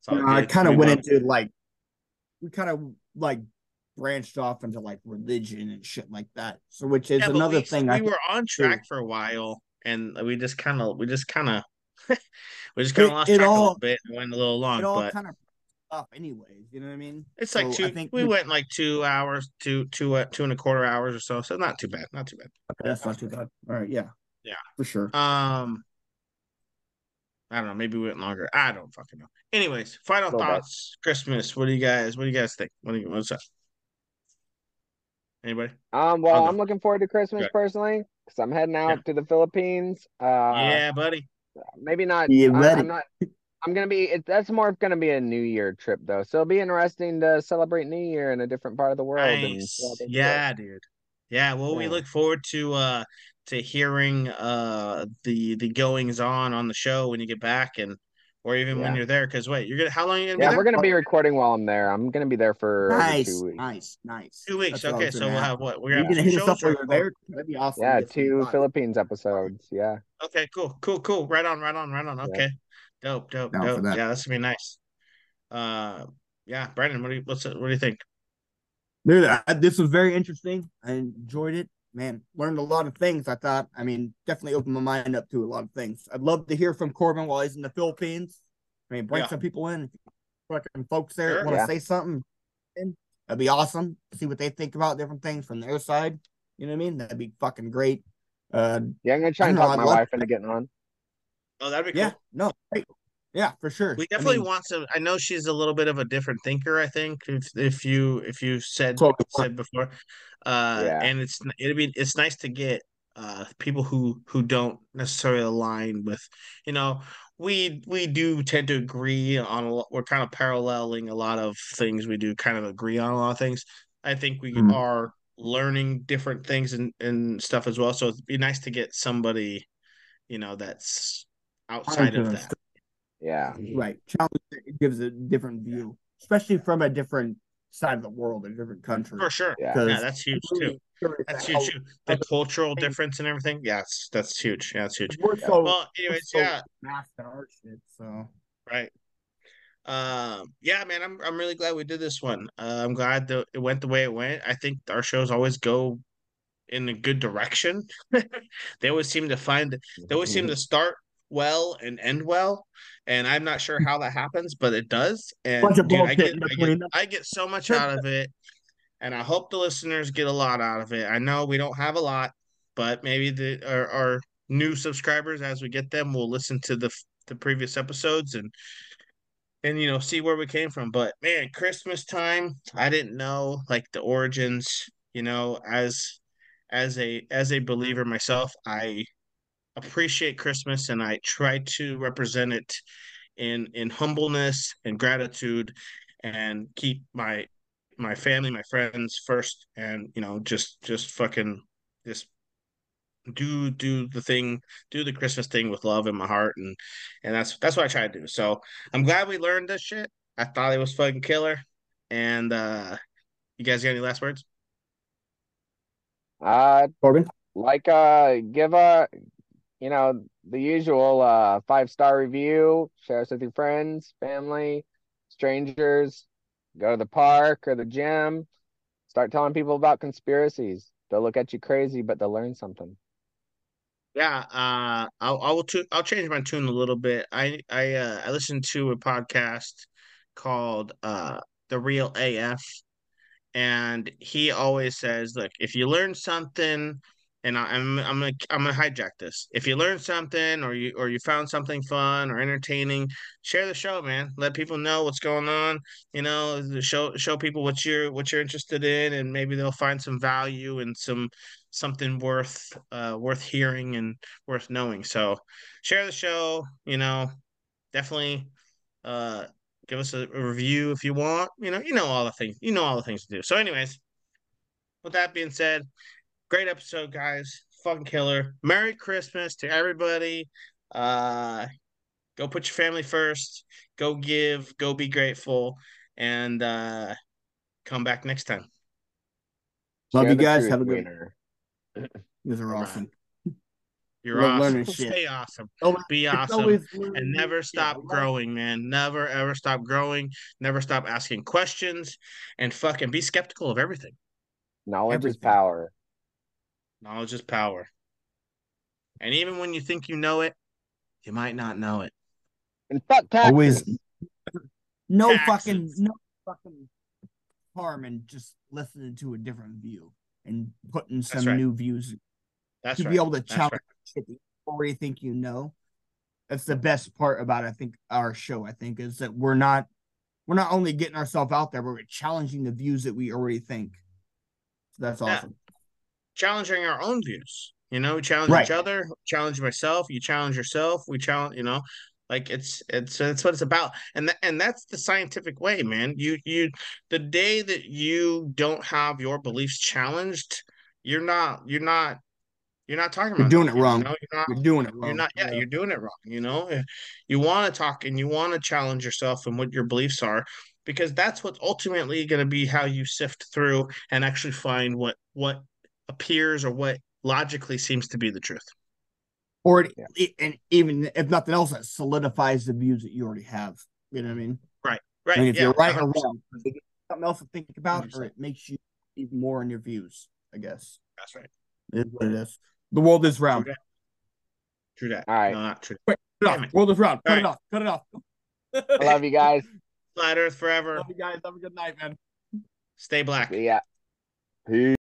it's I kind of We went went- into like we kind of like branched off into like religion and shit like that. So which is Yeah, another we, thing. We I were on track for a while, and we just kind of, we just kind of, we just kind of lost it track a little bit and went a little long. it all But kind of up anyways. You know what I mean? it's like So I two. think we went like two hours, two, two, uh, two and a quarter hours or so. So not too bad. Not too bad. Okay, that's not too bad. All right, yeah, Yeah. for sure. Um, I don't know. Maybe we went longer. I don't fucking know. Anyways, final bit. thoughts. Christmas. What do you guys? What do you guys think? What do you? What's up? Anybody? Um, well, I'll go. I'm looking forward to Christmas Okay. personally because I'm heading out Yeah. to the Philippines. Uh, yeah, buddy. maybe not. Yeah, buddy. I'm not. I'm gonna be. It, that's more gonna be a New Year trip though, so it'll be interesting to celebrate New Year in a different part of the world. Nice. see how they do it. Yeah, dude. Yeah. Well, we look forward to uh to hearing uh the the goings on on the show when you get back and or even when you're there. Because wait, you're gonna how long are you gonna be Yeah, we're gonna be recording while I'm there. I'm gonna be there for Nice, two weeks. nice, nice. Two weeks. That's Okay, so we'll have what? We're gonna gonna have hit us up shows while you're there. That'd be awesome. Yeah, two thoughts. Philippines episodes. Yeah. Okay, cool, cool, cool. Right on, right on, right on. Yeah. Okay, dope, dope, Down dope. that. Yeah, that's gonna be nice. Uh, yeah, Brandon, what do you what's it, what do you think? Dude, I, this was very interesting. I enjoyed it. Man, learned a lot of things. I thought, I mean, definitely opened my mind up to a lot of things. I'd love to hear from Corbin while he's in the Philippines. I mean, bring Yeah. some people in. Fucking folks there Sure. want to Yeah. say something. That'd be awesome. See what they think about different things from their side. You know what I mean? That'd be fucking great. Uh, Yeah, I'm gonna try and don't know, talk my I'd love- wife into getting on. Oh, that'd be cool. yeah, no, great. Yeah, for sure. We I definitely mean, want to. I know she's a little bit of a different thinker. I think if if you if you said said before, uh, Yeah. and it's it'd be it's nice to get uh people who who don't necessarily align with, you know, we we do tend to agree on a lot. We're kind of paralleling a lot of things. We do kind of agree on a lot of things. I think we Mhm. are learning different things and and stuff as well. So it'd be nice to get somebody, you know, that's outside of that. Yeah. right challenge it gives a different view especially from a different side of the world a different country For sure. Yeah. Yeah, that's huge too. really That's huge too. The cultural difference and everything. Yes, that's huge. Yeah, that's huge. we're so Well, anyways, so yeah, masked in our shit so right. Um, yeah, man, I'm I'm really glad we did this one. Uh, I'm glad that it went the way it went. I think our shows always go in a good direction. they always seem to find they always seem to start well and end well. And I'm not sure how that happens, but it does. And dude, I get, I get. I get so much out of it. And I hope the listeners get a lot out of it. I know we don't have a lot, but maybe the our, our new subscribers as we get them will listen to the the previous episodes and and you know see where we came from but man christmas time i didn't know like the origins you know as as a as a believer myself i appreciate christmas and i try to represent it in in humbleness and gratitude and keep my my family my friends first and you know just just fucking just do do the thing, do the Christmas thing with love in my heart, and and that's that's what I try to do. So I'm glad we learned this shit. I thought it was fucking killer. And uh you guys got any last words? Uh, Corbin? like uh, give a, you know, the usual uh five star review. Share us with your friends, family, strangers. Go to the park or the gym. Start telling people about conspiracies. They'll look at you crazy, but they'll learn something. Yeah, uh, I'll I will I'll change my tune a little bit. I I uh, I listened to a podcast called uh The Real AF, and he always says, "Look, if you learn something, and I, I'm I'm gonna I'm gonna hijack this. If you learn something, or you or you found something fun or entertaining, share the show, man. Let people know what's going on. You know, show show people what you're what you're interested in, and maybe they'll find some value and some something worth uh worth hearing and worth knowing. So, share the show. You know, definitely uh give us a, a review if you want. You know, you know all the things. You know all the things to do. So, anyways, with that being said, great episode, guys. Fucking killer. Merry Christmas to everybody. Uh go put your family first. Go give, go be grateful, and uh come back next time. Love Share you guys. Have a good Wiener. You guys are awesome. You're Love awesome. Stay awesome. Always- Be awesome. and never stop I love- growing, man. Never ever stop growing. Never stop asking questions and fucking be skeptical of everything. Knowledge is power. Knowledge is power. And even when you think you know it, you might not know it. And fuck taxes. Always no Taxes. fucking no fucking harm in just listening to a different view and putting some right. new views That's to right. be able to challenge right. shit that you already think you know. That's the best part about I think our show. I think is that we're not we're not only getting ourselves out there, but we're challenging the views that we already think. So that's Yeah. awesome. Challenging our own views. You know, we challenge Right. each other, challenge myself, you challenge yourself, we challenge, you know, like it's it's it's what it's about. And that and that's the scientific way, man. You you the day that you don't have your beliefs challenged, you're not you're not you're not talking about You're doing nothing, it wrong. You know? You're not You're doing it wrong. you're not yeah, you're doing it wrong you know Eh, you want to talk and you want to challenge yourself and what your beliefs are because that's what's ultimately going to be how you sift through and actually find what what appears or what logically seems to be the truth or it, Yeah. it- and even if nothing else, it solidifies the views that you already have. You know what I mean? right I mean, if yeah you're right or 100%. wrong, it gives you something else to think about, or 100%. it makes you even more in your views. I guess that's right is what it is. The world is round. True true that All right. no not true Cut it off. World is round. Cut All it off. Cut it off. I love you guys. flat earth forever Love you guys. Have a good night, man. stay black Yeah. Peace.